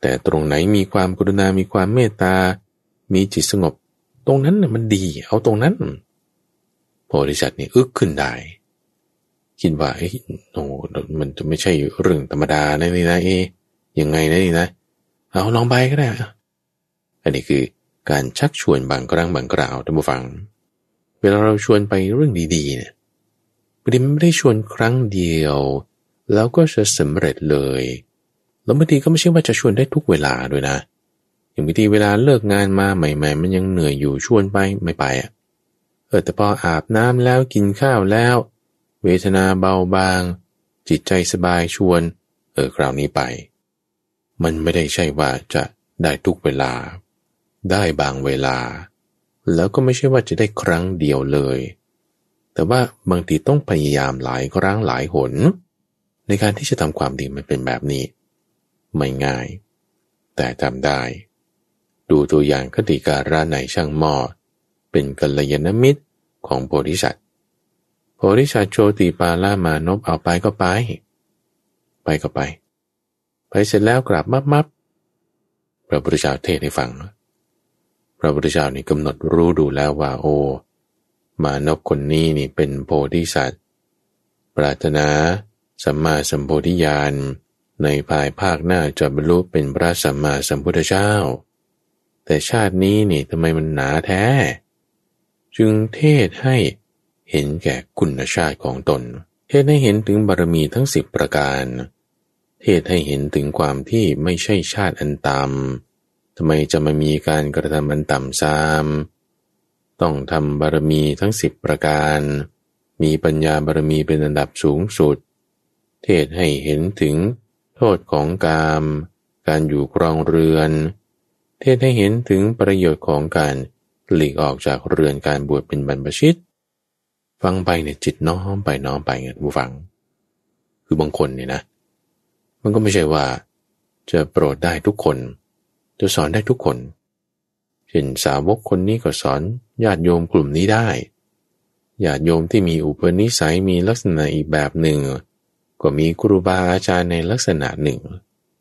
A: แต่ตรงไหนมีความกรุณา มีความเมตตา มีจิตสงบ ตรงนั้นน่ะมันดี เอาตรงนั้นโพธิสัตว์นี่อึกขึ้นได้คิดว่าเอ้โอ้มันจะไม่ใช่เรื่องธรรมดานะนี่นะ เอ๊ยังไงนะนี่นะ เอาลองไปก็ได้ อันนี้คือการชักชวนบางครั้งบางกล่าวท่านผู้ฟัง เวลาเราชวนไปเรื่องดีๆเนี่ยบางทีไม่ได้ชวนครั้งเดียว แล้วก็จะสำเร็จเลย แล้วบางทีก็ไม่ใช่ว่าจะชวนได้ทุกเวลาด้วยนะ อย่างบางทีเวลาเลิกงานมาใหม่ ๆ มันยังเหนื่อยอยู่ชวนไปไม่ไปอะเออแต่พออาบน้ำแล้วกินข้าวแล้ว เวทนาเบาบาง จิตใจสบายชวน เออคราวนี้ไป มันไม่ได้ใช่ว่าจะได้ทุกเวลา ได้บางเวลา แล้วก็ไม่ใช่ว่าจะได้ครั้งเดียวเลย แต่ว่าบางทีต้องพยายามหลายครั้งหลายหน ในการที่จะทำความดีมันเป็นแบบนี้ ไม่ง่าย แต่ทำได้ ดูตัวอย่างคติการะในช่างหม้อเป็นกัลยาณมิตรของโพธิสัตวโพธิสัตว์โชติปาลามานพเอาไปก็ไป ไปก็ไป ไปเสร็จแล้วกลับมับมับพระพุทธเจ้าเทศให้ฟังพ ระพุทธเจ้านี่กำหนดรู้ดูแล้วว่าโอ้มานพคนนี้นี่เป็นโพธิสัตว์ ปรารถนาสัมมาสัมโพธิญาณในภายภาคหน้าจะบรรลุเป็นพระสัมมาสัมพุทธเจ้า แต่ชาตินี้นี่ทำไมมันหนาแท้ จึงเทศให้เห็นแก่คุณชาติของตน เทศให้เห็นถึงบารมีทั้งสิบประการ เทศให้เห็นถึงความที่ไม่ใช่ชาติอันต่ำ ทำไมจะมามีการกระทำอันต่ำซ้ำต้องทำบารมีทั้งสิบประการ มีปัญญาบารมีเป็นอันดับสูงสุด เทศให้เห็นถึงโทษของกาม การอยู่ครองเรือน เทศให้เห็นถึงประโยชน์ของการหลีกออกจากเรือนการบวชเป็นบรรพชิต ฟังไปเนี่ยจิตน้อมไปน้อมไปเงี้ยผู้ฟัง คือบางคนเนี่ยนะ มันก็ไม่ใช่ว่าจะโปรดได้ทุกคน จะสอนได้ทุกคนเช่นสาวกคนนี้ก็สอนญาติโยมกลุ่มนี้ได้ญาติโยมที่มีอุปนิสัยมีลักษณะอีกแบบหนึ่ง ก็มีครูบาอาจารย์ในลักษณะหนึ่ง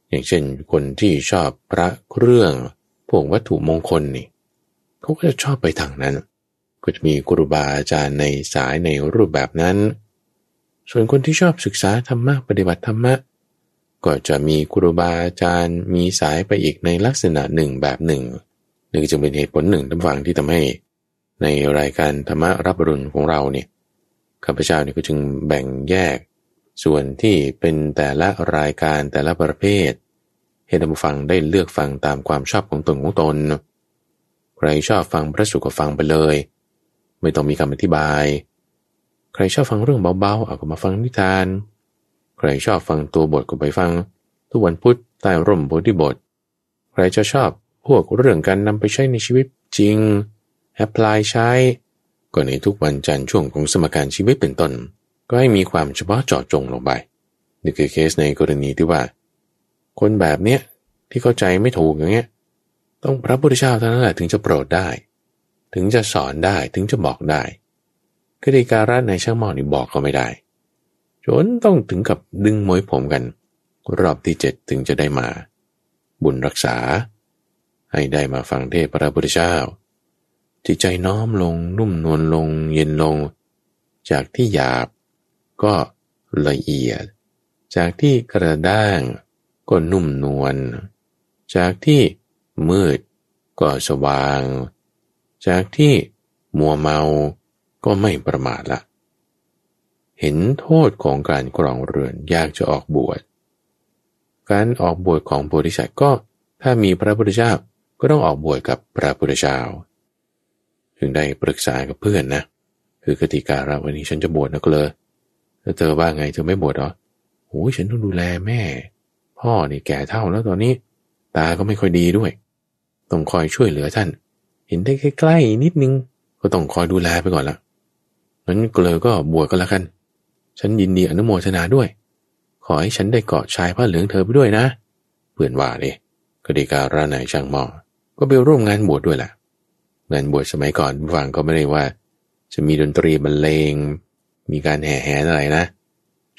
A: อย่างเช่นคนที่ชอบพระเครื่องพวกวัตถุมงคลนี่เขาก็จะชอบไปทางนั้น ก็จะมีครูบาอาจารย์ในสายในรูปแบบนั้น ส่วนคนที่ชอบศึกษาธรรมะปฏิบัติธรรมะ ก็จะมีครูบาอาจารย์มีสายไปอีกในลักษณะหนึ่งแบบหนึ่งนึ่งจึงเป็นเหตุผลหนึ่งทั้งฝั่งที่ทำให้ ในรายการธรรมรับรุณของเราเนี่ยข้าพเจ้านี่ก็จึงแบ่งแยก ส่วนที่เป็นแต่ละรายการแต่ละประเภท ให้ท่านผู้ฟังได้เลือกฟังตามความชอบของตนของตน ใครชอบฟังพระสุก็ฟังไปเลย ไม่ต้องมีคำอธิบาย ใครชอบฟังเรื่องเบาๆเอาก็มาฟังนิทาน รชอบฟังตัวบทก็ไปฟัง ทุกวันพุธใต้ร่มโพธิบท ใครจะชอบพวกเรื่องการนำไปใช้ในชีวิตจริงแอพพลายใช้ ก็ในทุกวันจันทร์ช่วงของสมการชีวิตเป็นต้น ก็ให้มีความเฉพาะเจาะจงลงไปนี่คือเคสในกรณีที่ว่า คนแบบเนี้ยที่เข้าใจไม่ถูกอย่างเงี้ย ต้องพระพุทธเจ้าเท่านั้นแหละถึงจะโปรดได้ ถึงจะสอนได้ถึงจะบอกได้คดีการะในช่างหมอนี่บอกก็ไม่ได้ จนต้องถึงกับดึงมวยผมกัน รอบที่เจ็ดถึงจะได้มา บุญรักษา ให้ได้มาฟังเทศพระพุทธเจ้าจิตใจน้อมลงนุ่มนวลลงเย็นลง จากที่หยาบ ก็ละเอียด จากที่กระด้าง ก็นุ่มนวลจากที่มืด ก็สว่าง จากที่มัวเมา ก็ไม่ประมาทละ เห็นโทษของการกรองเรือนยากจะออกบวช การออกบวชของโพธิสัตว์ก็ถ้ามีพระพุทธเจ้าก็ต้องออกบวชกับพระพุทธเจ้าถึงได้ปรึกษากับเพื่อนนะ คือกติการะวันนี้ฉันจะบวชนะก็เลยแล้วเธอว่าไงเธอไม่บวชหรอโอ้ยฉันต้องดูแลแม่ พ่อนี่แก่เท่าแล้วตอนนี้ ตาก็ไม่ค่อยดีด้วย ต้องคอยช่วยเหลือท่าน เห็นได้ใกล้ๆนิดนึง ก็ต้องคอยดูแลไปก่อนละนั้นก็เลยก็บวชก็แล้วกัน ฉันยินดีอนุโมทนาด้วย ขอให้ฉันได้เกาะชายผ้าเหลืองเธอไปด้วยนะ เพื่อนว่าเลยกติการะไหนช่างหมอก็ไปร่วมงานบวชดด้วยแหละ งานบวชสมัยก่อนฟังก็ไม่ได้ว่า จะมีดนตรีบรรเลง มีการแห่แหนอะไรนะ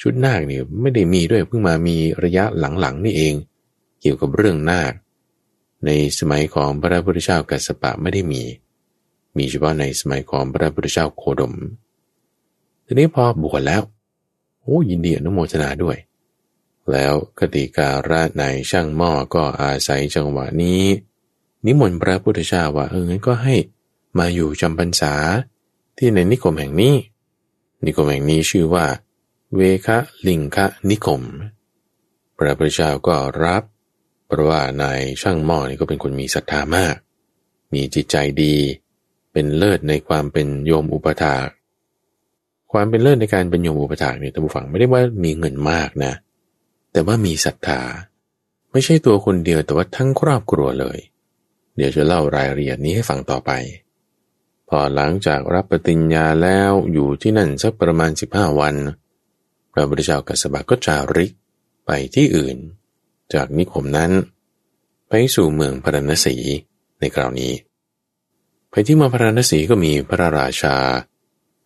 A: ชุดนาคเนี่ยไม่ได้มีด้วยเพิ่งมามีระยะหลังๆนี่เอง เกี่ยวกับเรื่องนาค ในสมัยของพระพุทธเจ้ากัสปะไม่ได้มี มีเฉพาะในสมัยของพระพุทธเจ้าโคดมทีนี้พอบวชแล้ว โอ้ยินดีอนุโมทนาด้วย แล้วคติการะในช่างหม้อก็อาศัยจังหวะนี้ นิมนต์พระพุทธเจ้าว่าเอองั้นก็ให้มาอยู่จำพรรษาที่ในนิคมแห่งนี้ นิคมแห่งนี้ชื่อว่า เวคะลิงคะนิคม พระพุทธเจ้าก็รับ เพราะว่านายช่างหม้อนี่ก็เป็นคนมีศรัทธามาก มีจิตใจดี เป็นเลิศในความเป็นโยมอุปถาก ความเป็นเลิศในการเป็นโยมอุปถากเนี่ยท่านผู้ฟังไม่ได้ว่ามีเงินมากนะ แต่ว่ามีศรัทธา ไม่ใช่ตัวคนเดียวแต่ว่าทั้งครอบครัวเลย เดี๋ยวจะเล่ารายละเอียดนี้ให้ฟังต่อไป พอหลังจากรับปฏิญญาแล้วอยู่ที่นั่นสักประมาณ 15 วันพระพุทธเจ้ากัสบะก็จาริกไปที่อื่น จากนิคมนั้น ไปสู่เมืองพระนศีในคราวนี้ ไปที่เมืองพระนศีก็มีพระราชา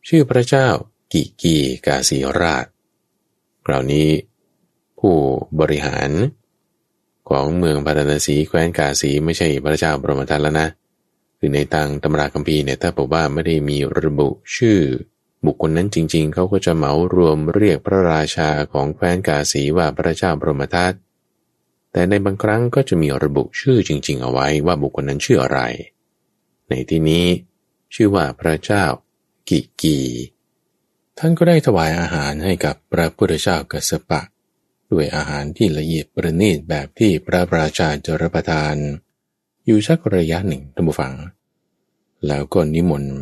A: ชื่อพระเจ้า กิกีกาสีราชคราวนี้ผู้บริหารของเมืองพาราณสีแคว้นกาสีไม่ใช่พระเจ้าบรมทัตแล้วนะคือในตังตำราคัมภีร์เนี่ยถ้าบอกว่าไม่ได้มีระบุชื่อ บุคคลนั้นจริง ๆเขาก็จะเหมารวมเรียกพระราชาของแคว้นกาสีว่าพระเจ้าบรมทัตแต่ในบางครั้งก็จะมีระบุชื่อจริง ๆ เอาไว้ว่าบุคคลนั้นชื่ออะไร ในที่นี้ ชื่อว่าพระเจ้ากิกี ท่านก็ได้ถวายอาหารให้กับพระพุทธเจ้ากัสปะ ด้วยอาหารที่ละเอียดประณีตแบบที่พระราชาจะรับประทาน อยู่ชักระยะหนึ่งท่านผู้ฟัง แล้วก็นิมนต์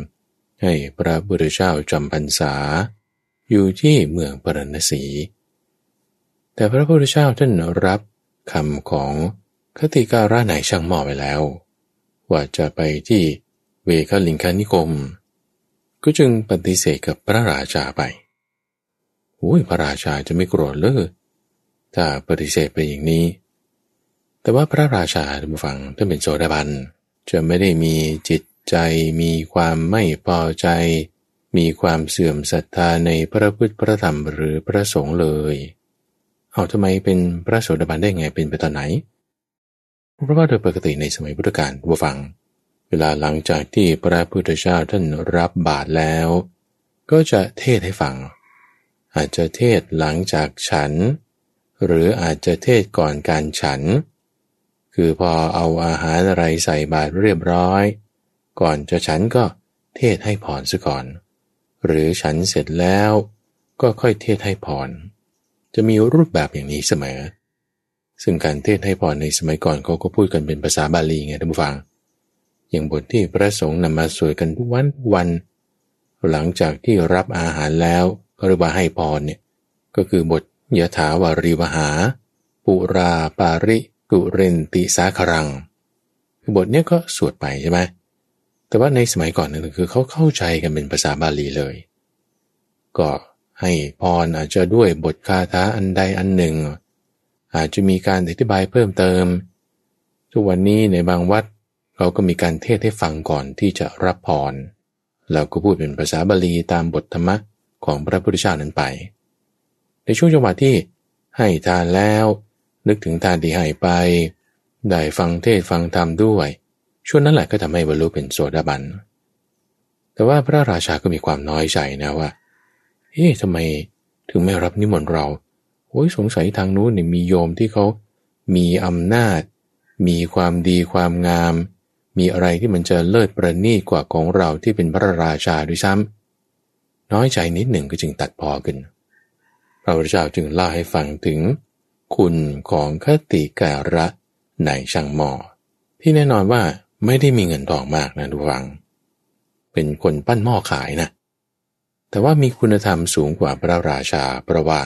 A: ให้พระบุตรเจ้าจำพรรษา อยู่ที่เมืองปรณสี แต่พระพุทธเจ้าท่านรับคำของคติการะไหนช่างหม้อไปแล้ว ว่าจะไปที่เวคลิงคานิคม ก็จึงปฏิเสธกับพระราชาไปโอ้ยพระราชาจะไม่โกรธเลยถ้าปฏิเสธไปอย่างนี้ แต่ว่าพระราชาท่านผู้ฟังท่านเป็นโสดาบันจะไม่ได้มีจิตใจ มีความไม่พอใจ มีความเสื่อมศรัทธาในพระพุทธพระธรรมหรือพระสงฆ์เลย เอาทำไมเป็นพระโสดาบันได้ไงเป็นไปตอนไหน เพราะว่าโดยปกติในสมัยพุทธกาลผู้ฟัง เวลาหลังจากที่พระพุทธเจ้าท่านรับบาตรแล้ว ก็จะเทศให้ฟัง อาจจะเทศหลังจากฉัน หรืออาจจะเทศก่อนการฉัน คือพอเอาอาหารอะไรใส่บาตรเรียบร้อย ก่อนจะฉันก็เทศให้ผ่อนซะก่อน หรือฉันเสร็จแล้วก็ค่อยเทศให้พร จะมีรูปแบบอย่างนี้เสมอ ซึ่งการเทศให้พรในสมัยก่อนเขาก็พูดกันเป็นภาษาบาลีไงท่านผู้ฟัง อย่างบทที่พระสงฆ์นำมาสวดกันทุกวันวัน หลังจากที่รับอาหารแล้วก็เรียกว่าให้พรเนี่ยก็คือบทยถาวารีวหา ปุราปาริกุเรนติสาครัง คือบทเนี้ยก็สวดไปใช่ไหมแต่ว่าในสมัยก่อนนั่นคือเขาเข้าใจกันเป็นภาษาบาลีเลย ก็ให้พรอาจจะด้วยบทคาถาอันใดอันหนึ่ง อาจจะมีการอธิบายเพิ่มเติม ทุกวันนี้ในบางวัด เราก็มีการเทศให้ฟังก่อนที่จะรับพร แล้วก็พูดเป็นภาษาบาลีตามบทธรรมะของพระพุทธเจ้านั้นไป ในช่วงจังหวะที่ให้ทานแล้ว นึกถึงทานที่ให้ไป ได้ฟังเทศฟังธรรมด้วย ช่วงนั้นแหละก็ทำให้บรรลุเป็นโสดาบัน แต่ว่าพระราชาก็มีความน้อยใจนะว่า เฮ้ยทำไมถึงไม่รับนิมนต์เรา โอ้ยสงสัยทางนู้นเนี่ยมีโยมที่เขามีอำนาจ มีความดีความงาม มีอะไรที่มันจะเลิศประณีตกว่าของเราที่เป็นพระราชาด้วยซ้ำน้อยใจนิดหนึ่งก็จึงตัดพอกันพระพุทธเจ้าจึงเล่าให้ฟังถึง คุณของคติการะในช่างหมอ ที่แน่นอนว่าไม่ได้มีเงินทองมากนะทุกฝัง เป็นคนปั้นหม้อขายนะแต่ว่ามีคุณธรรมสูงกว่าพระราชาเพราะว่า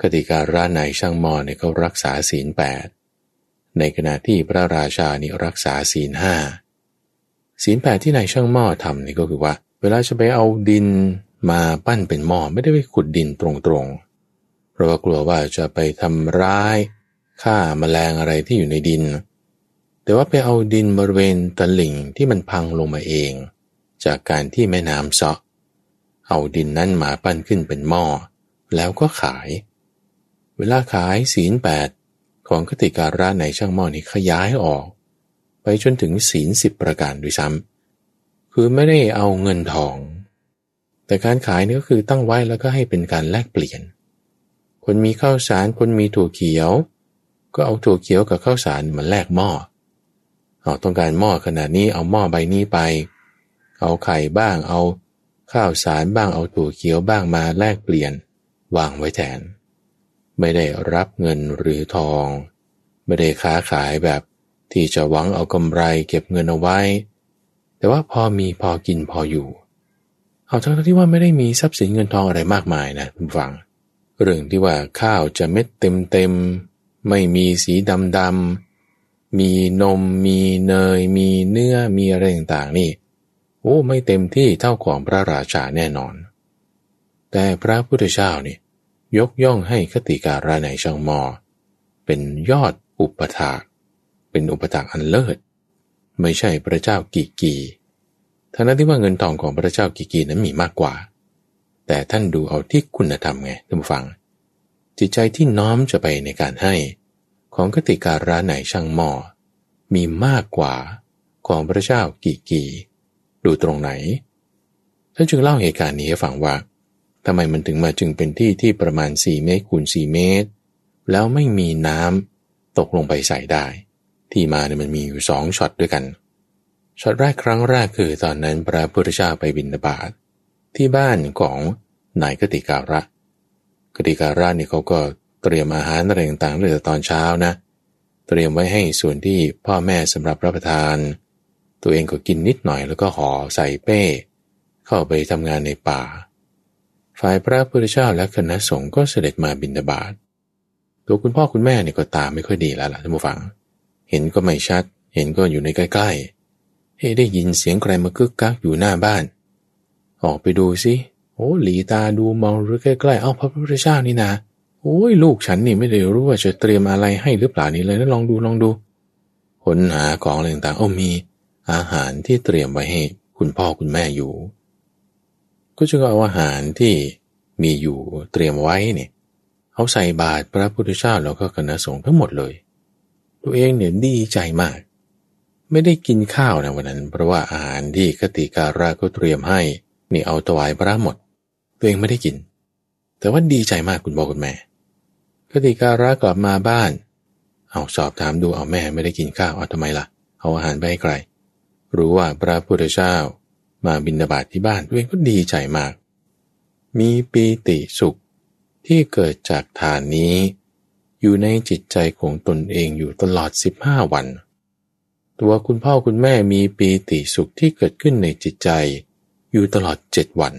A: คติการะในช่างหมอเนี่ยเขารักษาศีลแปด ในขณะที่พระราชานี่รักษาศีลห้าศีลแปดที่นายช่างหม้อทำนี่ก็คือว่า เวลาจะไปเอาดินมาปั้นเป็นหม้อไม่ได้ไปขุดดินตรงๆ เพราะว่ากลัวว่าจะไปทำร้ายฆ่ามาแมลงอะไรที่อยู่ในดิน แต่ว่าไปเอาดินบริเวณตะลิ่งที่มันพังลงมาเอง จากการที่แม่น้ำเซาะ เอาดินนั้นมาปั้นขึ้นเป็นหม้อแล้วก็ขาย เวลาขายศีลแปด ของคติการะในช่างหม้อนี้ขยายออก ไปจนถึงศีลสิบประการด้วยซ้ำคือไม่ได้เอาเงินทอง แต่การขายนี่ก็คือตั้งไว้แล้วก็ให้เป็นการแลกเปลี่ยน คนมีข้าวสารคนมีถั่วเขียว ก็เอาถั่วเขียวกับข้าวสารมาแลกหม้อเอาต้องการหม้อขนาดนี้เอาหม้อใบนี้ไป เอาไข่บ้างเอาข้าวสารบ้างเอาถั่วเขียวบ้างมาแลกเปลี่ยน วางไว้แทน ไม่ได้รับเงินหรือทอง ไม่ได้ค้าขายแบบที่จะหวังเอากำไรเก็บเงินเอาไว้ แต่ว่าพอมีพอกินพออยู่ เอาทั้งที่ว่าไม่ได้มีทรัพย์สินเงินทองอะไรมากมายนะคุณฟัง เรื่องที่ว่าข้าวจะเม็ดเต็มเต็มไม่มีสีดำดำมีนม มีเนย มีเนื้อ มีอะไรต่างๆนี่ โอ้ ไม่เต็มที่เท่าของพระราชาแน่นอน แต่พระพุทธเจ้านี่ ยกย่องให้คติการะในช่างมอ เป็นยอดอุปถาก เป็นอุปถากอันเลิศ ไม่ใช่พระเจ้ากีกีทั้งนั้นที่ว่าเงินทองของพระเจ้ากีกีนั้นมีมากกว่า แต่ท่านดูเอาที่คุณธรรมไงท่านผู้ฟัง จิตใจที่น้อมจะไปในการให้ ของคติการะในช่างมอ มีมากกว่าของพระเจ้ากีกี ดูตรงไหน ท่านจึงเล่าเหตุการณ์นี้ให้ฟังว่า ทำไมมันถึงมาจึงเป็นที่ที่ประมาณ 4 เมตรคูณ4เมตร แล้วไม่มีน้ำตกลงไปใส่ได้ ที่มาเนี่ยมันมีอยู่สองช็อตด้วยกันช็อตแรกครั้งแรกคือตอนนั้นพระพุทธเจ้าไปบิณฑบาตที่บ้านของนายฆฏิการะ ฆฏิการะนี่เขาก็เตรียมอาหารอะไรต่างๆเลยตอนเช้านะ เตรียมไว้ให้ส่วนที่พ่อแม่สำหรับรับประทาน ตัวเองก็กินนิดหน่อยแล้วก็ห่อใส่เป้ เข้าไปทำงานในป่า ฝ่ายพระพุทธเจ้าและคณะสงฆ์ก็เสด็จมาบิณฑบาตตัวคุณพ่อคุณแม่เนี่ยก็ตาไม่ค่อยดีแล้วล่ะท่านผู้ฟัง เห็นก็ไม่ชัด เห็นก็อยู่ในใกล้ๆเฮ้ได้ยินเสียงใครมากึกกักอยู่หน้าบ้าน ออกไปดูสิโอ้หลีตาดูมองหรือใกล้ๆเอ้าพระพุทธเจ้านี่นะโอ้ยลูกฉันนี่ไม่ได้รู้ว่าจะเตรียมอะไรให้หรือเปล่านี่เลยนะลองดูลองดูค้นหาของอะไรต่างๆโอ้มีอาหารที่เตรียมไว้ให้คุณพ่อคุณแม่อยู่ ก็จะเอาอาหารที่มีอยู่เตรียมไว้เนี่ยเอาใส่บาตรพระพุทธเจ้าแล้วก็คณะสงฆ์ทั้งหมดเลย ตัวเองเนี่ยดีใจมาก ไม่ได้กินข้าวนะวันนั้น เพราะว่าอาหารที่คติการาก็เตรียมให้ นี่เอาถวายพระหมด ตัวเองไม่ได้กิน แต่ว่าดีใจมากคุณพ่อคุณแม่คติการากลับมาบ้าน เอาสอบถามดูเอาแม่ไม่ได้กินข้าวเอาทำไมละ่ะ เอาอาหารไปให้ใคร รู้ว่าพระพุทธเจ้า มาบินาบาตที่บ้านตัวเองก็ดีใจมาก มีปีติสุขที่เกิดจากฐานนี้ อยู่ในจิตใจของตนเองอยู่ตลอด 15 วัน ตัวคุณพ่อคุณแม่มีปีติสุขที่เกิดขึ้นในจิตใจ อยู่ตลอดเจ็ดวัน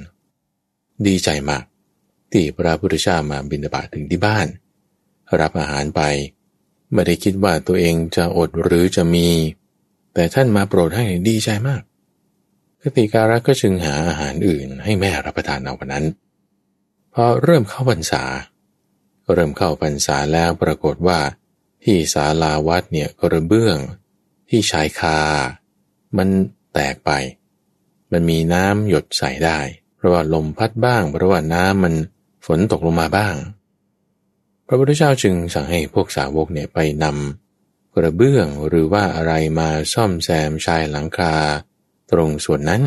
A: ดีใจมากที่พระพุทธเจ้ามาบิณฑบาตถึงที่บ้าน รับอาหารไปไม่ได้คิดว่าตัวเองจะอดหรือจะมี แต่ท่านมาโปรดให้ดีใจมาก กติการะก็จึงหาอาหารอื่นให้แม่รับประทานเอาวันนั้น พอเริ่มเข้าพรรษา เริ่มเข้าพรรษาแล้วปรากฏว่า ที่ศาลาวัดเนี่ยกระเบื้อง ที่ชายคา มันแตกไป มันมีน้ำหยดใส่ได้ เพราะว่าลมพัดบ้าง เพราะว่าน้ำมันฝนตกลงมาบ้าง พระพุทธเจ้าจึงสั่งให้พวกสาวกเนี่ยไปนำกระเบื้องหรือว่าอะไรมาซ่อมแซมชายหลังคา ตรงส่วนนั้น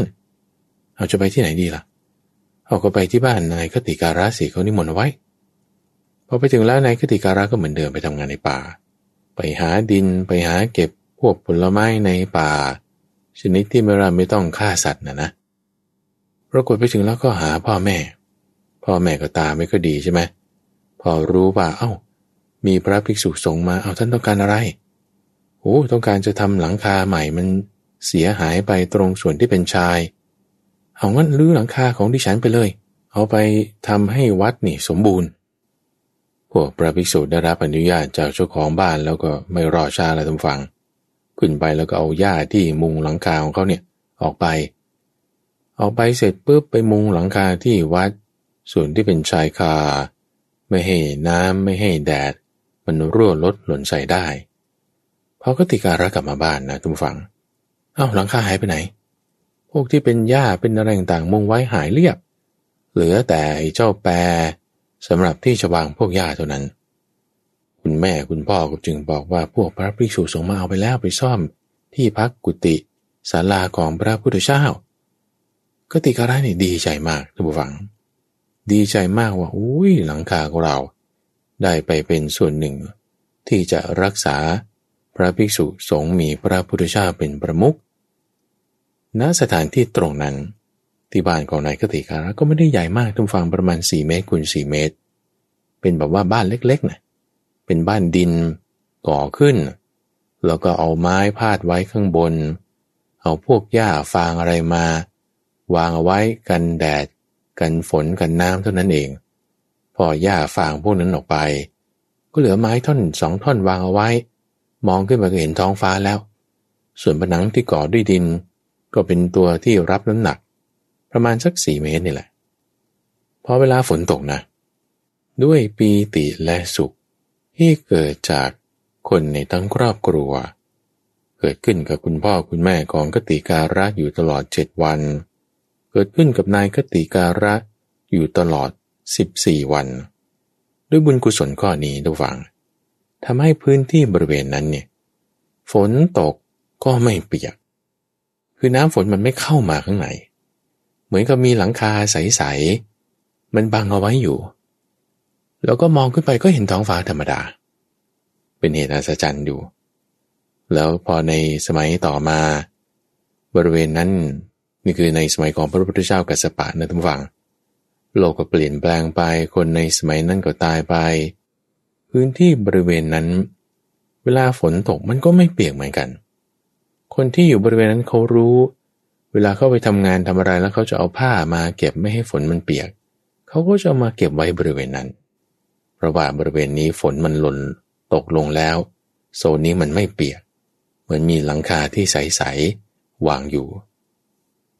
A: เอาจะไปที่ไหนดีล่ะ เอาก็ไปที่บ้านนายคติการะสีเขานิมนต์เอาไว้พอไปถึงแล้วนายคติการะก็เหมือนเดิมไปทำงานในป่า ไปหาดินไปหาเก็บพวกผลไม้ในป่า ชนิดที่ไม่ราไม่ต้องฆ่าสัตว์นะนะปรากฏไปถึงแล้วก็หาพ่อแม่ พ่อแม่ก็ตาไม่ก็ดีใช่ไหมพอรู้ว่าเอา้า มีพระภิกษุสงฆ์มาเอาท่านต้องการอะไรโอ้ต้องการจะทำหลังคาใหม่มัน เสียหายไปตรงส่วนที่เป็นชาย เอางั้นลื้อหลังคาของดิฉันไปเลย เอาไปทำให้วัดนี่สมบูรณ์ พวกพระภิกษุได้รับอนุญาตจากเจ้าของบ้านแล้วก็ไม่รอช้าแล้วทุกฝัง ขึ้นไปแล้วก็เอาหญ้าที่มุงหลังคาของเขาเนี่ยออกไป ออกไปเสร็จปุ๊บไปมุงหลังคาที่วัด ส่วนที่เป็นชายคา ไม่ให้น้ำไม่ให้แดด มันรั่วลดหล่นใส่ได้พอก็ติการะกลับมาบ้านนะทุกฝัง เอา้าหลังคาหายไปไหน พวกที่เป็นหญ้าเป็นอะไรต่างมุงไว้หายเรียบ เหลือแต่เจ้าแปรสำหรับที่จะวางพวกหญ้าเท่านั้น คุณแม่คุณพ่อก็จึงบอกว่าพวกพระภิกษุสงฆ์มาเอาไปแล้วไปซ่อม ที่พักกุฏิศาลาของพระพุทธเจ้าก็ติการะนี่ดีใจมากท่านผู้ฟัง ดีใจมากว่าอุ้ยหลังคาของเรา ได้ไปเป็นส่วนหนึ่ง ที่จะรักษา พระภิกษุสงฆ์มีพระพุทธเจ้าเป็นประมุขณสถานที่ตรงนั้น ที่บ้านของนายกติการะก็ไม่ได้ใหญ่มากทุกฝั่งประมาณ 4 เมตรคูณ4เมตร เป็นแบบว่าบ้านเล็กๆนะเป็นบ้านดินก่อขึ้น แล้วก็เอาไม้พาดไว้ข้างบน เอาพวกหญ้าฟางอะไรมา วางเอาไว้กันแดด กันฝนกันน้ำเท่านั้นเอง พอหญ้าฟางพวกนั้นออกไป ก็เหลือไม้ท่อนสองท่อนวางเอาไว้ มองขึ้นมาก็เห็นท้องฟ้าแล้ว ส่วนผนังที่ก่อด้วยดิน ก็เป็นตัวที่รับน้ำหนัก ประมาณสักสี่เมตรนี่แหละพอเวลาฝนตกนะ ด้วยปีติและสุข ที่เกิดจากคนในทั้งครอบครัว เกิดขึ้นกับคุณพ่อคุณแม่ของกติการะอยู่ตลอดเจ็ดวัน เกิดขึ้นกับนายกติการะอยู่ตลอดสิบสี่วัน ด้วยบุญกุศลข้อนี้ทุกฝัง ทำให้พื้นที่บริเวณนั้นเนี่ยฝนตกก็ไม่เปียก คือน้ำฝนมันไม่เข้ามาข้างในเหมือนกับมีหลังคาใสๆมันบังเอาไว้อยู่ แล้วก็มองขึ้นไปก็เห็นท้องฟ้าธรรมดา เป็นเหตุอัศจรรย์อยู่ แล้วพอในสมัยต่อมา บริเวณนั้นนี่คือในสมัยของพระพุทธเจ้ากัสสปะนะทุกฝัง โลกก็เปลี่ยนแปลงไปคนในสมัยนั้นก็ตายไป พื้นที่บริเวณนั้น เวลาฝนตกมันก็ไม่เปียกเหมือนกัน คนที่อยู่บริเวณนั้นเขารู้ เวลาเข้าไปทำงานทำอะไรแล้วเขาจะเอาผ้ามาเก็บไม่ให้ฝนมันเปียก เขาก็จะมาเก็บไว้บริเวณนั้น เพราะว่าบริเวณนี้ฝนมันหล่นตกลงแล้ว โซนนี้มันไม่เปียก เหมือนมีหลังคาที่ใสๆวางอยู่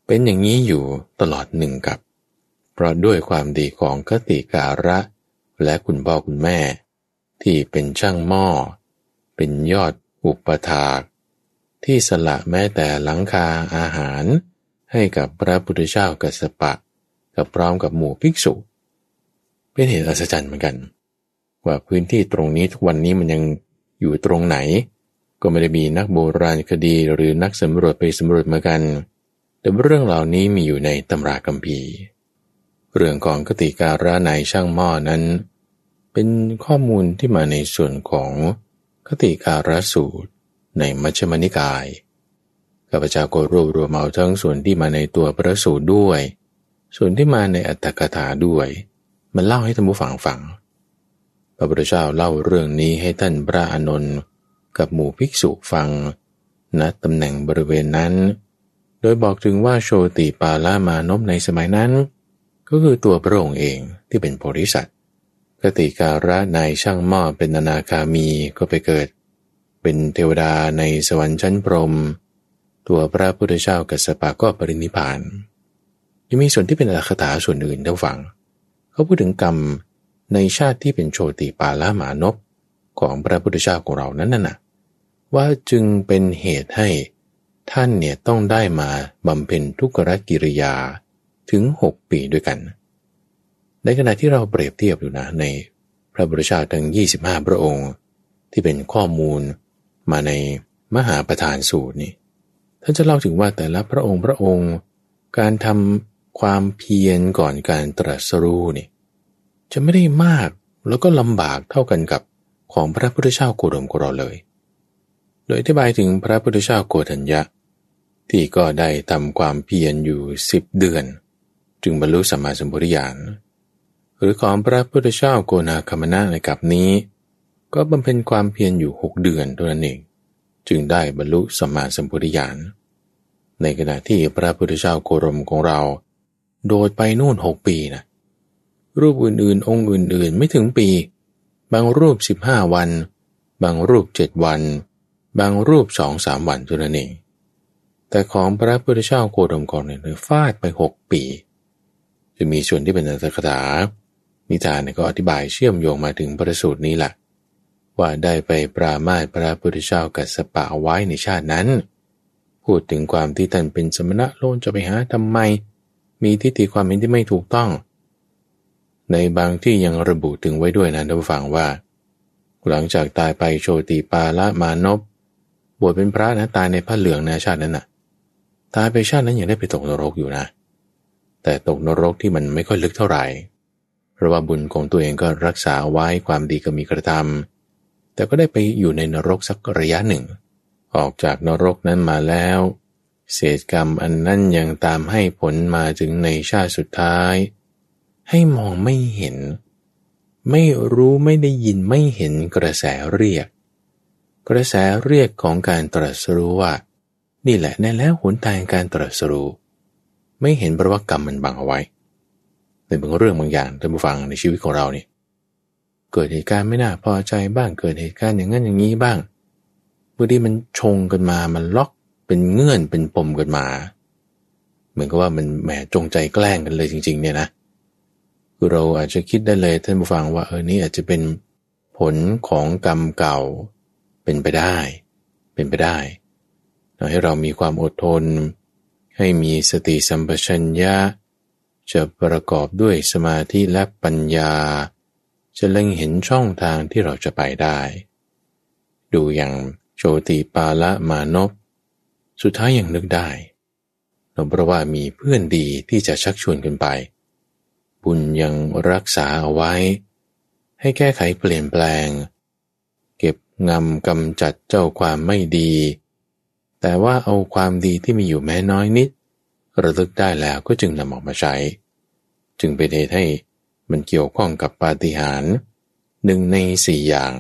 A: เป็นอย่างนี้อยู่ตลอดหนึ่งกับ เพราะด้วยความดีของคติการะและคุณพ่อคุณแม่ ที่เป็นช่างหม้อ เป็นยอดอุปถาก ที่สละแม้แต่หลังคาอาหาร ให้กับพระพุทธเจ้ากัสปะ กับพร้อมกับหมู่ภิกษุ เป็นเหตุอัศจรรย์เหมือนกัน ว่าพื้นที่ตรงนี้ทุกวันนี้มันยังอยู่ตรงไหน ก็ไม่ได้มีนักโบราณคดีหรือนักสำรวจไปสำรวจมากัน แต่เรื่องเหล่านี้มีอยู่ในตำรากัมพีเรื่องของกติการะในช่างหม้อนั้น เป็นข้อมูลที่มาในส่วนของคติการสูตรในมัชฌิมนิกายข้าพเจ้าก็รวบรวมเอาทั้งส่วนที่มาในตัวพระสูตรด้วย ส่วนที่มาในอัตถกถาด้วย มันเล่าให้ท่านผู้ฟังฟัง พระพุทธเจ้าเล่าเรื่องนี้ให้ท่านพระอานนท์กับหมู่ภิกษุฟังณตำแหน่งบริเวณนั้น โดยบอกถึงว่าโชติปาลามานพในสมัยนั้น ก็คือตัวพระองค์เองที่เป็นโพธิสัตว กติการะนายช่างหม้อเป็นอนาคามีก็ไปเกิด เป็นเทวดาในสวรรค์ชั้นพรหมตัวพระพุทธเจ้ากัสสปะก็ปรินิพาน ยังมีส่วนที่เป็นอัคตาส่วนอื่นท่านฟังเขาพูดถึงกรรมในชาติที่เป็นโชติปาละหมานพของพระพุทธเจ้าของเรานั้นน่ะว่าจึงเป็นเหตุให้ท่านเนี่ยต้องได้มาบำเพ็ญทุกขกิริยาถึงหกปีด้วยกัน ในขณะที่เราเปรียบเทียบอยู่นะในพระบริชาทั้ง 25 พระองค์ ที่เป็นข้อมูลมาในมหาประธานสูตรนี่ท่านจะเล่าถึงว่าแต่ละพระองค์พระองค์ การทำความเพียรก่อนการตรัสรู้นี่จะไม่ได้มากแล้วก็ลำบากเท่ากันกับของพระพุทธเจ้าโกดมโกรเลย โดยอธิบายถึงพระพุทธเจ้าโกธัญญะ ที่ก็ได้ทำความเพียรอยู่สิบเดือน จึงบรรลุสัมมาสัมพุทธญาณ หรือของพระพุทธเจ้าโกนาคมนะในกับนี้ ก็บำเพ็ญความเพียรอยู่หกเดือนตัวนั้นเอง จึงได้บรรลุสัมมาสัมพุทธญาณในขณะที่พระพุทธเจ้าโครมของเรา โดดไปนู่นหกปีนะรูปอื่นๆ องค์อื่นๆ ไม่ถึงปี บางรูปสิบห้าวัน บางรูปเจ็ดวัน บางรูปสองสามวันเท่านั้นเองแต่ของพระพุทธเจ้าโคดมก่อนเนี่ยฟาดไปหกปี จะมีส่วนที่เป็นอัตถกถา นิทานก็อธิบายเชื่อมโยงมาถึงประสูตรนี้แหละว่าได้ไปปรามาสพระพุทธเจ้ากัสปะไว้ในชาตินั้น พูดถึงความที่ท่านเป็นสมณะโลนจะไปหาทำไม มีทิฏฐิความเห็นที่ไม่ถูกต้อง ในบางที่ยังระบุถึงไว้ด้วยนะท่านผู้ฟังว่า หลังจากตายไปโชติปาละมานพบวชเป็นพระนะตายในผ้าเหลืองในชาตินั้นนะ่ะ ตายไปชาตินั้นยังได้ไปตกนรกอยู่นะ แต่ตกนรกที่มันไม่ค่อยลึกเท่าไหร่ เพราะว่าบุญของตัวเองก็รักษาไว้ความดีก็มีกระทำแต่ก็ได้ไปอยู่ในนรกสักระยะหนึ่ง ออกจากนรกนั้นมาแล้ว เศษกรรมอันนั้นยังตามให้ผลมาถึงในชาติสุดท้าย ให้มองไม่เห็น ไม่รู้ไม่ได้ยินไม่เห็นกระแสเรียก กระแสเรียกของการตรัสรู้ว่า นี่แหละแน่แล้วหนทางการตรัสรู้ ไม่เห็นเพราะว่ากรรมมันบังเอาไว้ ในบางเรื่องบางอย่างท่านผู้ฟังในชีวิตของเราเนี่ยเกิดเหตุการณ์ไม่น่าพอใจบ้างเกิดเหตุการณ์อย่างนั้นอย่างนี้บ้างบางทีมันชงกันมามันล็อกเป็นเงื่อนเป็นปมกันมา เหมือนกับว่ามันแหมจงใจแกล้งกันเลยจริง ๆ เนี่ยนะคือเราอาจจะคิดได้เลยท่านผู้ฟังว่าเออนี่อาจจะเป็นผลของกรรมเก่าเป็นไปได้ เป็นไปได้ให้เรามีความอดทน ให้มีสติสัมปชัญญะ จะประกอบด้วยสมาธิและปัญญา จะเล็งเห็นช่องทางที่เราจะไปได้ ดูอย่างโชติปาละมานพสุดท้ายยังนึกได้เพราะว่ามีเพื่อนดีที่จะชักชวนกันไป บุญยังรักษาเอาไว้ ให้แก้ไขเปลี่ยนแปลง เก็บงำกำจัดเจ้าความไม่ดี แต่ว่าเอาความดีที่มีอยู่แม้น้อยนิด ระลึกได้แล้วก็จึงนำออกมาใช้ จึงเป็นเหตุให้มันเกี่ยวข้องกับปาฏิหาริย์หนึ่งในสี่อย่าง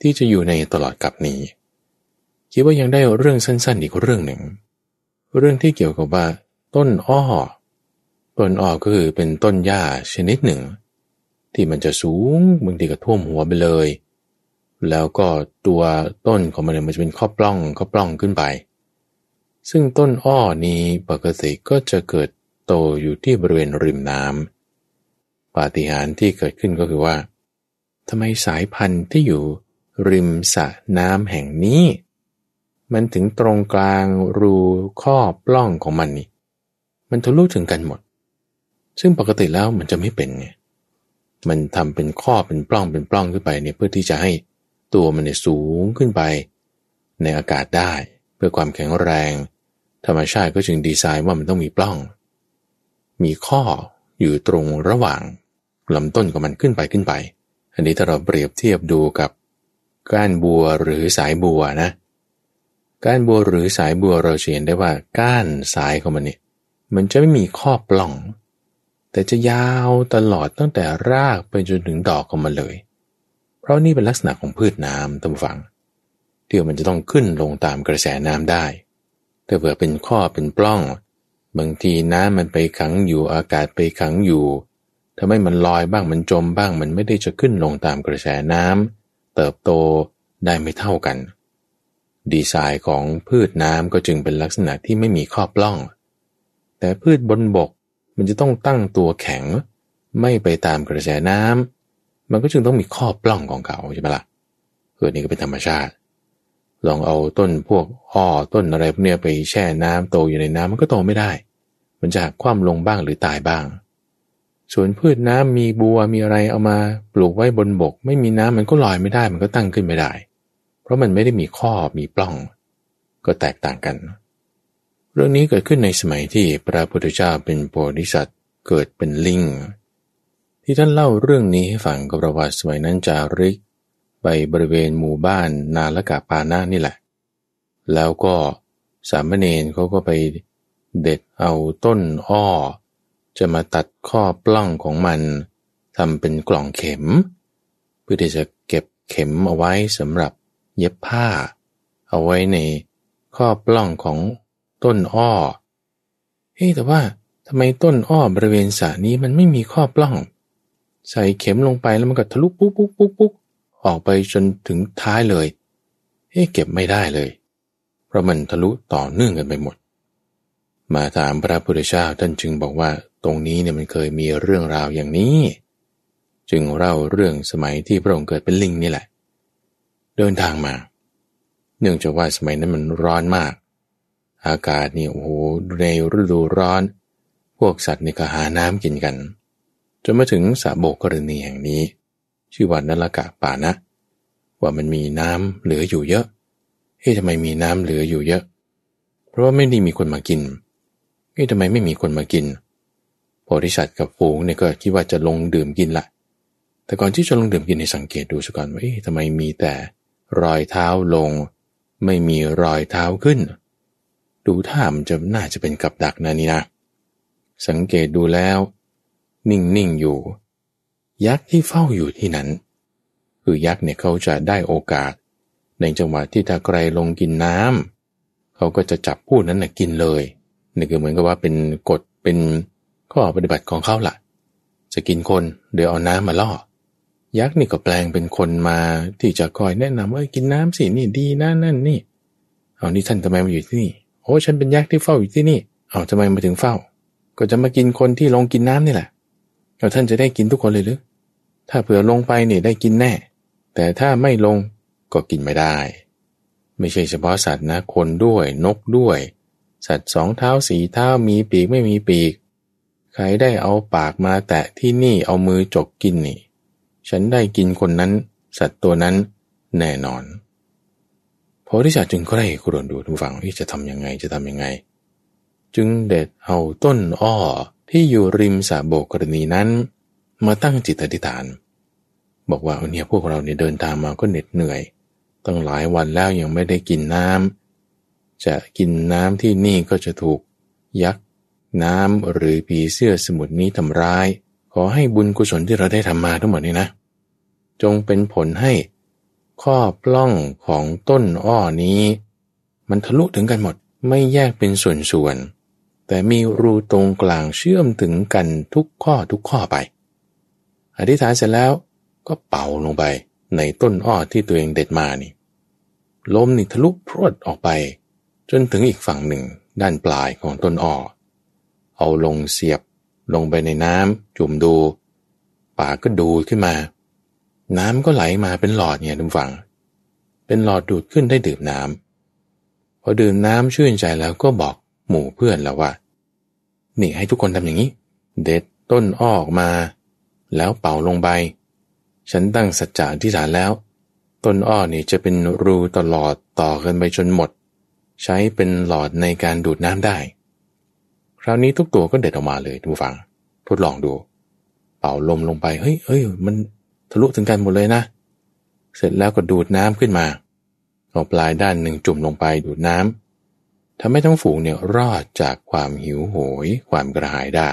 A: ที่จะอยู่ในตลอดกับนี้ คิดว่ายังได้เรื่องสั้นๆอีกเรื่องหนึ่ง เรื่องที่เกี่ยวกับว่าต้นอ้อ ต้นอ้อก็คือเป็นต้นหญ้าชนิดหนึ่ง ที่มันจะสูงบางทีก็ท่วมหัวไปเลย แล้วก็ตัวต้นของมันมันจะเป็นข้อปล้องข้อปล้องขึ้นไป ซึ่งต้นอ้อนี้ปกติก็จะเกิดโตอยู่ที่บริเวณริมน้ำปาฏิหาริย์ที่เกิดขึ้นก็คือว่าทำไมสายพันธุ์ที่อยู่ริมสระน้ำแห่งนี้ มันถึงตรงกลางรูข้อปล้องของมันนี่ มันทะลุถึงกันหมด ซึ่งปกติแล้วมันจะไม่เป็นไงมันทำเป็นข้อเป็นปล้องเป็นปล้องขึ้นไปเนี่ยเพื่อที่จะให้ตัวมันเนี่ยสูงขึ้นไป ในอากาศได้ เพื่อความแข็งแรง ธรรมชาติก็จึงดีไซน์ว่ามันต้องมีปล้อง มีข้ออยู่ตรงระหว่างลำต้นของมันขึ้นไปขึ้นไป อันนี้ถ้าเราเปรียบเทียบดูกับก้านบัวหรือสายบัวนะ ก้านบัวหรือสายบัวเราเห็นได้ว่าก้านสายของมันเนี่ยมันจะไม่มีข้อปล่อง แต่จะยาวตลอดตั้งแต่รากไปจนถึงดอกของมันเลย เพราะนี่เป็นลักษณะของพืชน้ำตามฝังเดี๋ยวมันจะต้องขึ้นลงตามกระแสน้ำได้ ถ้าเผื่อเป็นข้อเป็นปล้อง บางทีน้ำมันไปขังอยู่อากาศไปขังอยู่ทำให้มันลอยบ้างมันจมบ้างมันไม่ได้จะขึ้นลงตามกระแสน้ำเติบโตได้ไม่เท่ากัน ดีไซน์ของพืชน้ำก็จึงเป็นลักษณะที่ไม่มีข้อปล้อง แต่พืชบนบกมันจะต้องตั้งตัวแข็ง ไม่ไปตามกระแสน้ำมันก็จึงต้องมีข้อปล้องของเขาใช่ไหมละ่ะเกิดนี้ก็เป็นธรรมชาติ ลองเอาต้นพวกอ้อต้นอะไรพวกนี้ไปแช่น้ำโตอยู่ในน้ำมันก็โตไม่ได้ มันจะคว่ำลงบ้างหรือตายบ้างส่วนพืชน้ำมีบัวมีอะไรเอามาปลูกไว้บนบก ไม่มีน้ำมันก็ลอยไม่ได้ มันก็ตั้งขึ้นไม่ได้ เพราะมันไม่ได้มีข้อมีปล้อง ก็แตกต่างกัน เรื่องนี้เกิดขึ้นในสมัยที่พระพุทธเจ้าเป็นโพธิสัตว์เกิดเป็นลิงที่ท่านเล่าเรื่องนี้ให้ฟังกับประวัติสมัยนั้นจาริก ไปบริเวณหมู่บ้านนาละกาปานานี่แหละ แล้วก็สามเณรเขาก็ไปเด็ดเอาต้นอ้อ จะมาตัดข้อปล้องของมันทำเป็นกล่องเข็ม เพื่อที่จะเก็บเข็มเอาไว้สำหรับเย็บผ้า เอาไว้ในข้อปล้องของต้นอ้อเฮ้แต่ว่าทำไมต้นอ้อบริเวณสระนี้มันไม่มีข้อปล้อง ใส่เข็มลงไปแล้วมันก็ทะลุปุ๊กปุ๊กปุ๊กปุ๊ก ออกไปจนถึงท้ายเลยเฮ้เก็บไม่ได้เลย เพราะมันทะลุต่อเนื่องกันไปหมด มาถามพระพุทธเจ้าท่านจึงบอกว่า ตรงนี้เนี่ยมันเคยมีเรื่องราวอย่างนี้ จึงเล่าเรื่องสมัยที่พระองค์เกิดเป็นลิงนี่แหละ เดินทางมา เนื่องจากว่าสมัยนั้นมันร้อนมาก อากาศนี่โอ้โหในฤดูร้อน พวกสัตว์นี่ก็หาน้ำกินกันจนมาถึงสาโบกกรณีแห่งนี้ ชื่อว่านลกะป่านะ ว่ามันมีน้ำเหลืออยู่เยอะเฮ้ทำไมมีน้ำเหลืออยู่เยอะ เพราะว่าไม่ได้มีคนมากินเฮ้ทำไมไม่มีคนมากินโพธิสัตว์กับฝูงเนี่ยก็คิดว่าจะลงดื่มกินละแต่ก่อนที่จะลงดื่มกินให้สังเกตดูสัก่อนว่าเอ๊ะทำไมมีแต่รอยเท้าลง ไม่มีรอยเท้าขึ้น ดูท่ามันจะน่าจะเป็นกับดักนะนี่นะสังเกตดูแล้ว นิ่งๆอยู่ ยักษ์ที่เฝ้าอยู่ที่นั้น คือยักษ์เนี่ยเขาจะได้โอกาส ในจังหวะที่ถ้าใครลงกินน้ำเขาก็จะจับผู้นั้นนะกินเลยนี่คือเหมือนกับว่าเป็นกฎเป็นข้อปฏิบัติของเขาละ่ะ จะกินคนเดี๋ยวเอาน้ำมาล่อ ยักษ์นี่ก็แปลงเป็นคนมาที่จะคอยแนะนำว่ากินน้ำสินี่ดีนะนั่นนี่ เอานี่ท่านทำไมมาอยู่ที่นี่ โอ้ฉันเป็นยักษ์ที่เฝ้าอยู่ที่นี่ เอาทำไมมาถึงเฝ้า ก็จะมากินคนที่ลงกินน้ำนี่แหละ เอาท่านจะได้กินทุกคนเลยหรือ ถ้าเผื่อลงไปเนี่ยได้กินแน่ แต่ถ้าไม่ลงก็กินไม่ได้ ไม่ใช่เฉพาะสัตว์นะคนด้วยนกด้วย สัตว์สองเท้าสีเท้ามีปีกไม่มีปีก ใครได้เอาปากมาแตะที่นี่เอามือจกกินนี่ ฉันได้กินคนนั้น สัตว์ตัวนั้นแน่นอนพอที่จะจึงก็ได้กรนดูทุกฝั่งที่จะทำยังไงจะทำยังไง จึงเด็ดเอาต้นอ้อ ที่อยู่ริมสาโบกกรณีนั้น มาตั้งจิตอธิษฐาน บอกว่าเนี่ยพวกเราเนี่ยเดินทางมาก็เหน็ดเหนื่อยตั้งหลายวันแล้วยังไม่ได้กินน้ำจะกินน้ำที่นี่ก็จะถูกยักษ์น้ำหรือผีเสื้อสมุทรนี้ทำร้าย ขอให้บุญกุศลที่เราได้ทำมาทั้งหมดนี้นะ จงเป็นผลให้ข้อปล้องของต้นอ้อนี้ มันทะลุถึงกันหมดไม่แยกเป็นส่วนๆ แต่มีรูตรงกลางเชื่อมถึงกันทุกข้อทุกข้อไป อธิษฐานเสร็จแล้วก็เป่าลงไปในต้นอ้อที่ตัวเองเด็ดมานี่ลมนี่ทะลุพรวดออกไป จนถึงอีกฝั่งหนึ่งด้านปลายของต้นอ้อ เอาลงเสียบลงไปในน้ำจุ่มดู ปากก็ดูขึ้นมา น้ำก็ไหลมาเป็นหลอดเนี่ยทุกฝังเป็นหลอดดูดขึ้นได้ดื่มน้ำพอดื่มน้ำชื่นใจแล้วก็บอก หมู่เพื่อนแล้วว่านี่ให้ทุกคนทำอย่างนี้ เด็ดต้นอ้อกมา แล้วเป่าลงไป ฉันตั้งสัจจะที่ฐานแล้ว ต้นอ้อนี่จะเป็นรูตลอดต่อกันไปจนหมด ใช้เป็นหลอดในการดูดน้ำได้ คราวนี้ทุกตัวก็เด็ดออกมาเลยทุกฝัง ทดลองดู เป่าลมลงไป เฮ้ยเฮ้ยมันทะลุถึงกันหมดเลยนะ เสร็จแล้วก็ดูดน้ำขึ้นมาเอาปลายด้านหนึ่งจุ่มลงไปดูดน้ำ ทำให้ทั้งฝูงเนี่ยรอดจากความหิวโหย ความกระหายได้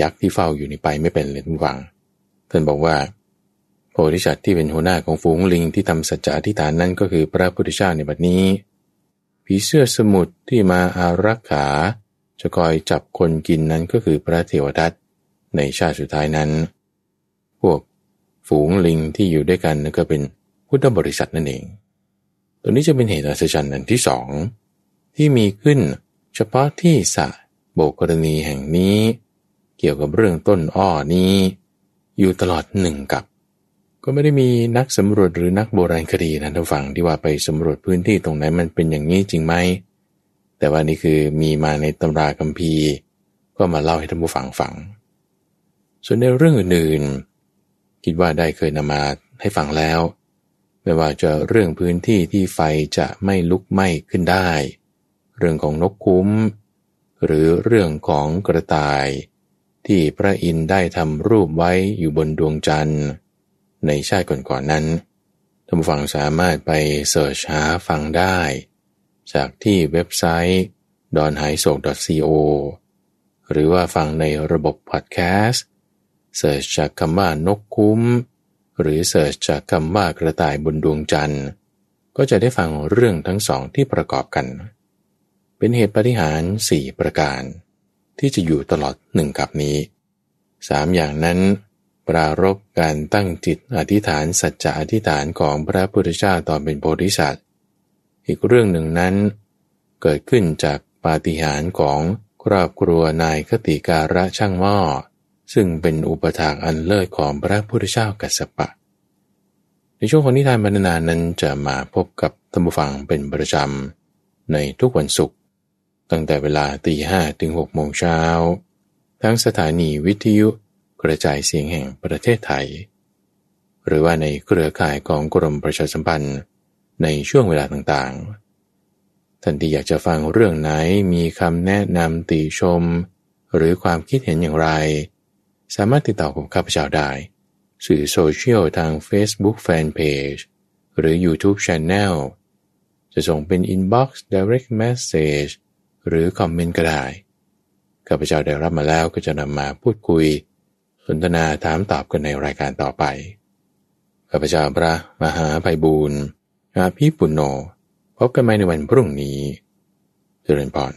A: ยักษ์ที่เฝ้าอยู่ในไปไม่เป็นเลยทุกฝังท่านบอกว่าโพธิสัตว์ที่เป็นหัวหน้าของฝูงลิงที่ทำสัจจะอธิษฐานนั้นก็คือพระพุทธเจ้าในบัดนี้ผีเสื้อสมุทรที่มาอารักขาจะคอยจับคนกินนั้นก็คือพระเทวทัตในชาติสุดท้ายนั้น พวกฝูงลิงที่อยู่ด้วยกันนั่นก็เป็นพุทธบริษัทนั่นเอง ตัวนี้จะเป็นเหตุอัศจรรย์อันที่สอง ที่มีขึ้น เฉพาะที่สะโบกรณีแห่งนี้ เกี่ยวกับเรื่องต้นอ้อนี้ อยู่ตลอดหนึ่งกับ ก็ไม่ได้มีนักสำรวจหรือนักโบราณคดีนะท่านฟังที่ว่าไปสำรวจพื้นที่ตรงไหนมันเป็นอย่างนี้จริงไหมแต่ว่านี่คือมีมาในตำราคัมภีร์ก็มาเล่าให้ท่านผู้ฟังฟัง ส่วนในเรื่องอื่นๆ คิดว่าได้เคยนำมาให้ฟังแล้ว ไม่ว่าจะเรื่องพื้นที่ที่ไฟจะไม่ลุกไหม้ขึ้นได้ เรื่องของนกคุ้ม หรือเรื่องของกระต่าย ที่พระอินทร์ได้ทำรูปไว้อยู่บนดวงจันทร์ ในชาติก่อนๆนนั้นท่านผู้ฟังสามารถไปเสิร์ชหาฟังได้ จากที่เว็บไซต์ d o n h a i s o k co หรือว่าฟังในระบบพอดแคสต์เสิร์ชจากคำว่านกคุ้ม หรือเสิร์ชจากคำว่ากระต่ายบนดวงจันทร์ ก็จะได้ฟังเรื่องทั้งสองที่ประกอบกัน เป็นเหตุปฏิหารสี่ประการ ที่จะอยู่ตลอดหนึ่งกับนี้สามอย่างนั้น ปรารบการตั้งจิตอธิษฐานสัจจะอธิษฐานของพระพุทธเจ้าตอนเป็นโพธิสัตว์อีกเรื่องหนึ่งนั้น เกิดขึ้นจากปาฏิหาริย์ของครอบครัวนายคติการะช่างหม้อ ซึ่งเป็นอุปถากอันเลิศของพระพุทธเจ้ากัสสปะ ในช่วงของนิทานบรรณานั้นจะมาพบกับธรรมฟังเป็นประจำ ในทุกวันศุกร์ ตั้งแต่เวลาตีห้ถึงหกโมงเช้า ทั้งสถานีวิทยุกระจายเสียงแห่งประเทศไทย หรือว่าในเครือข่ายของกรมประชาสัมพันธ์ในช่วงเวลาต่างๆ ท่านที่อยากจะฟังเรื่องไหนมีคำแนะนำติชม หรือความคิดเห็นอย่างไร สามารถติดต่อกับข้าพเจ้าได้ สื่อโซเชียลทาง Facebook Fanpage หรือ YouTube Channel จะส่งเป็น Inbox Direct Message หรือคอมเมนต์ก็ได้ข้าพเจ้าได้รับมาแล้วก็จะนำมาพูดคุย สนทนาถามตอบกันในรายการต่อไปข้าพเจ้าพระมหาไพบูรณ์อาภิปุณโญพบกันใหม่ในวันพรุ่งนี้เจริญพร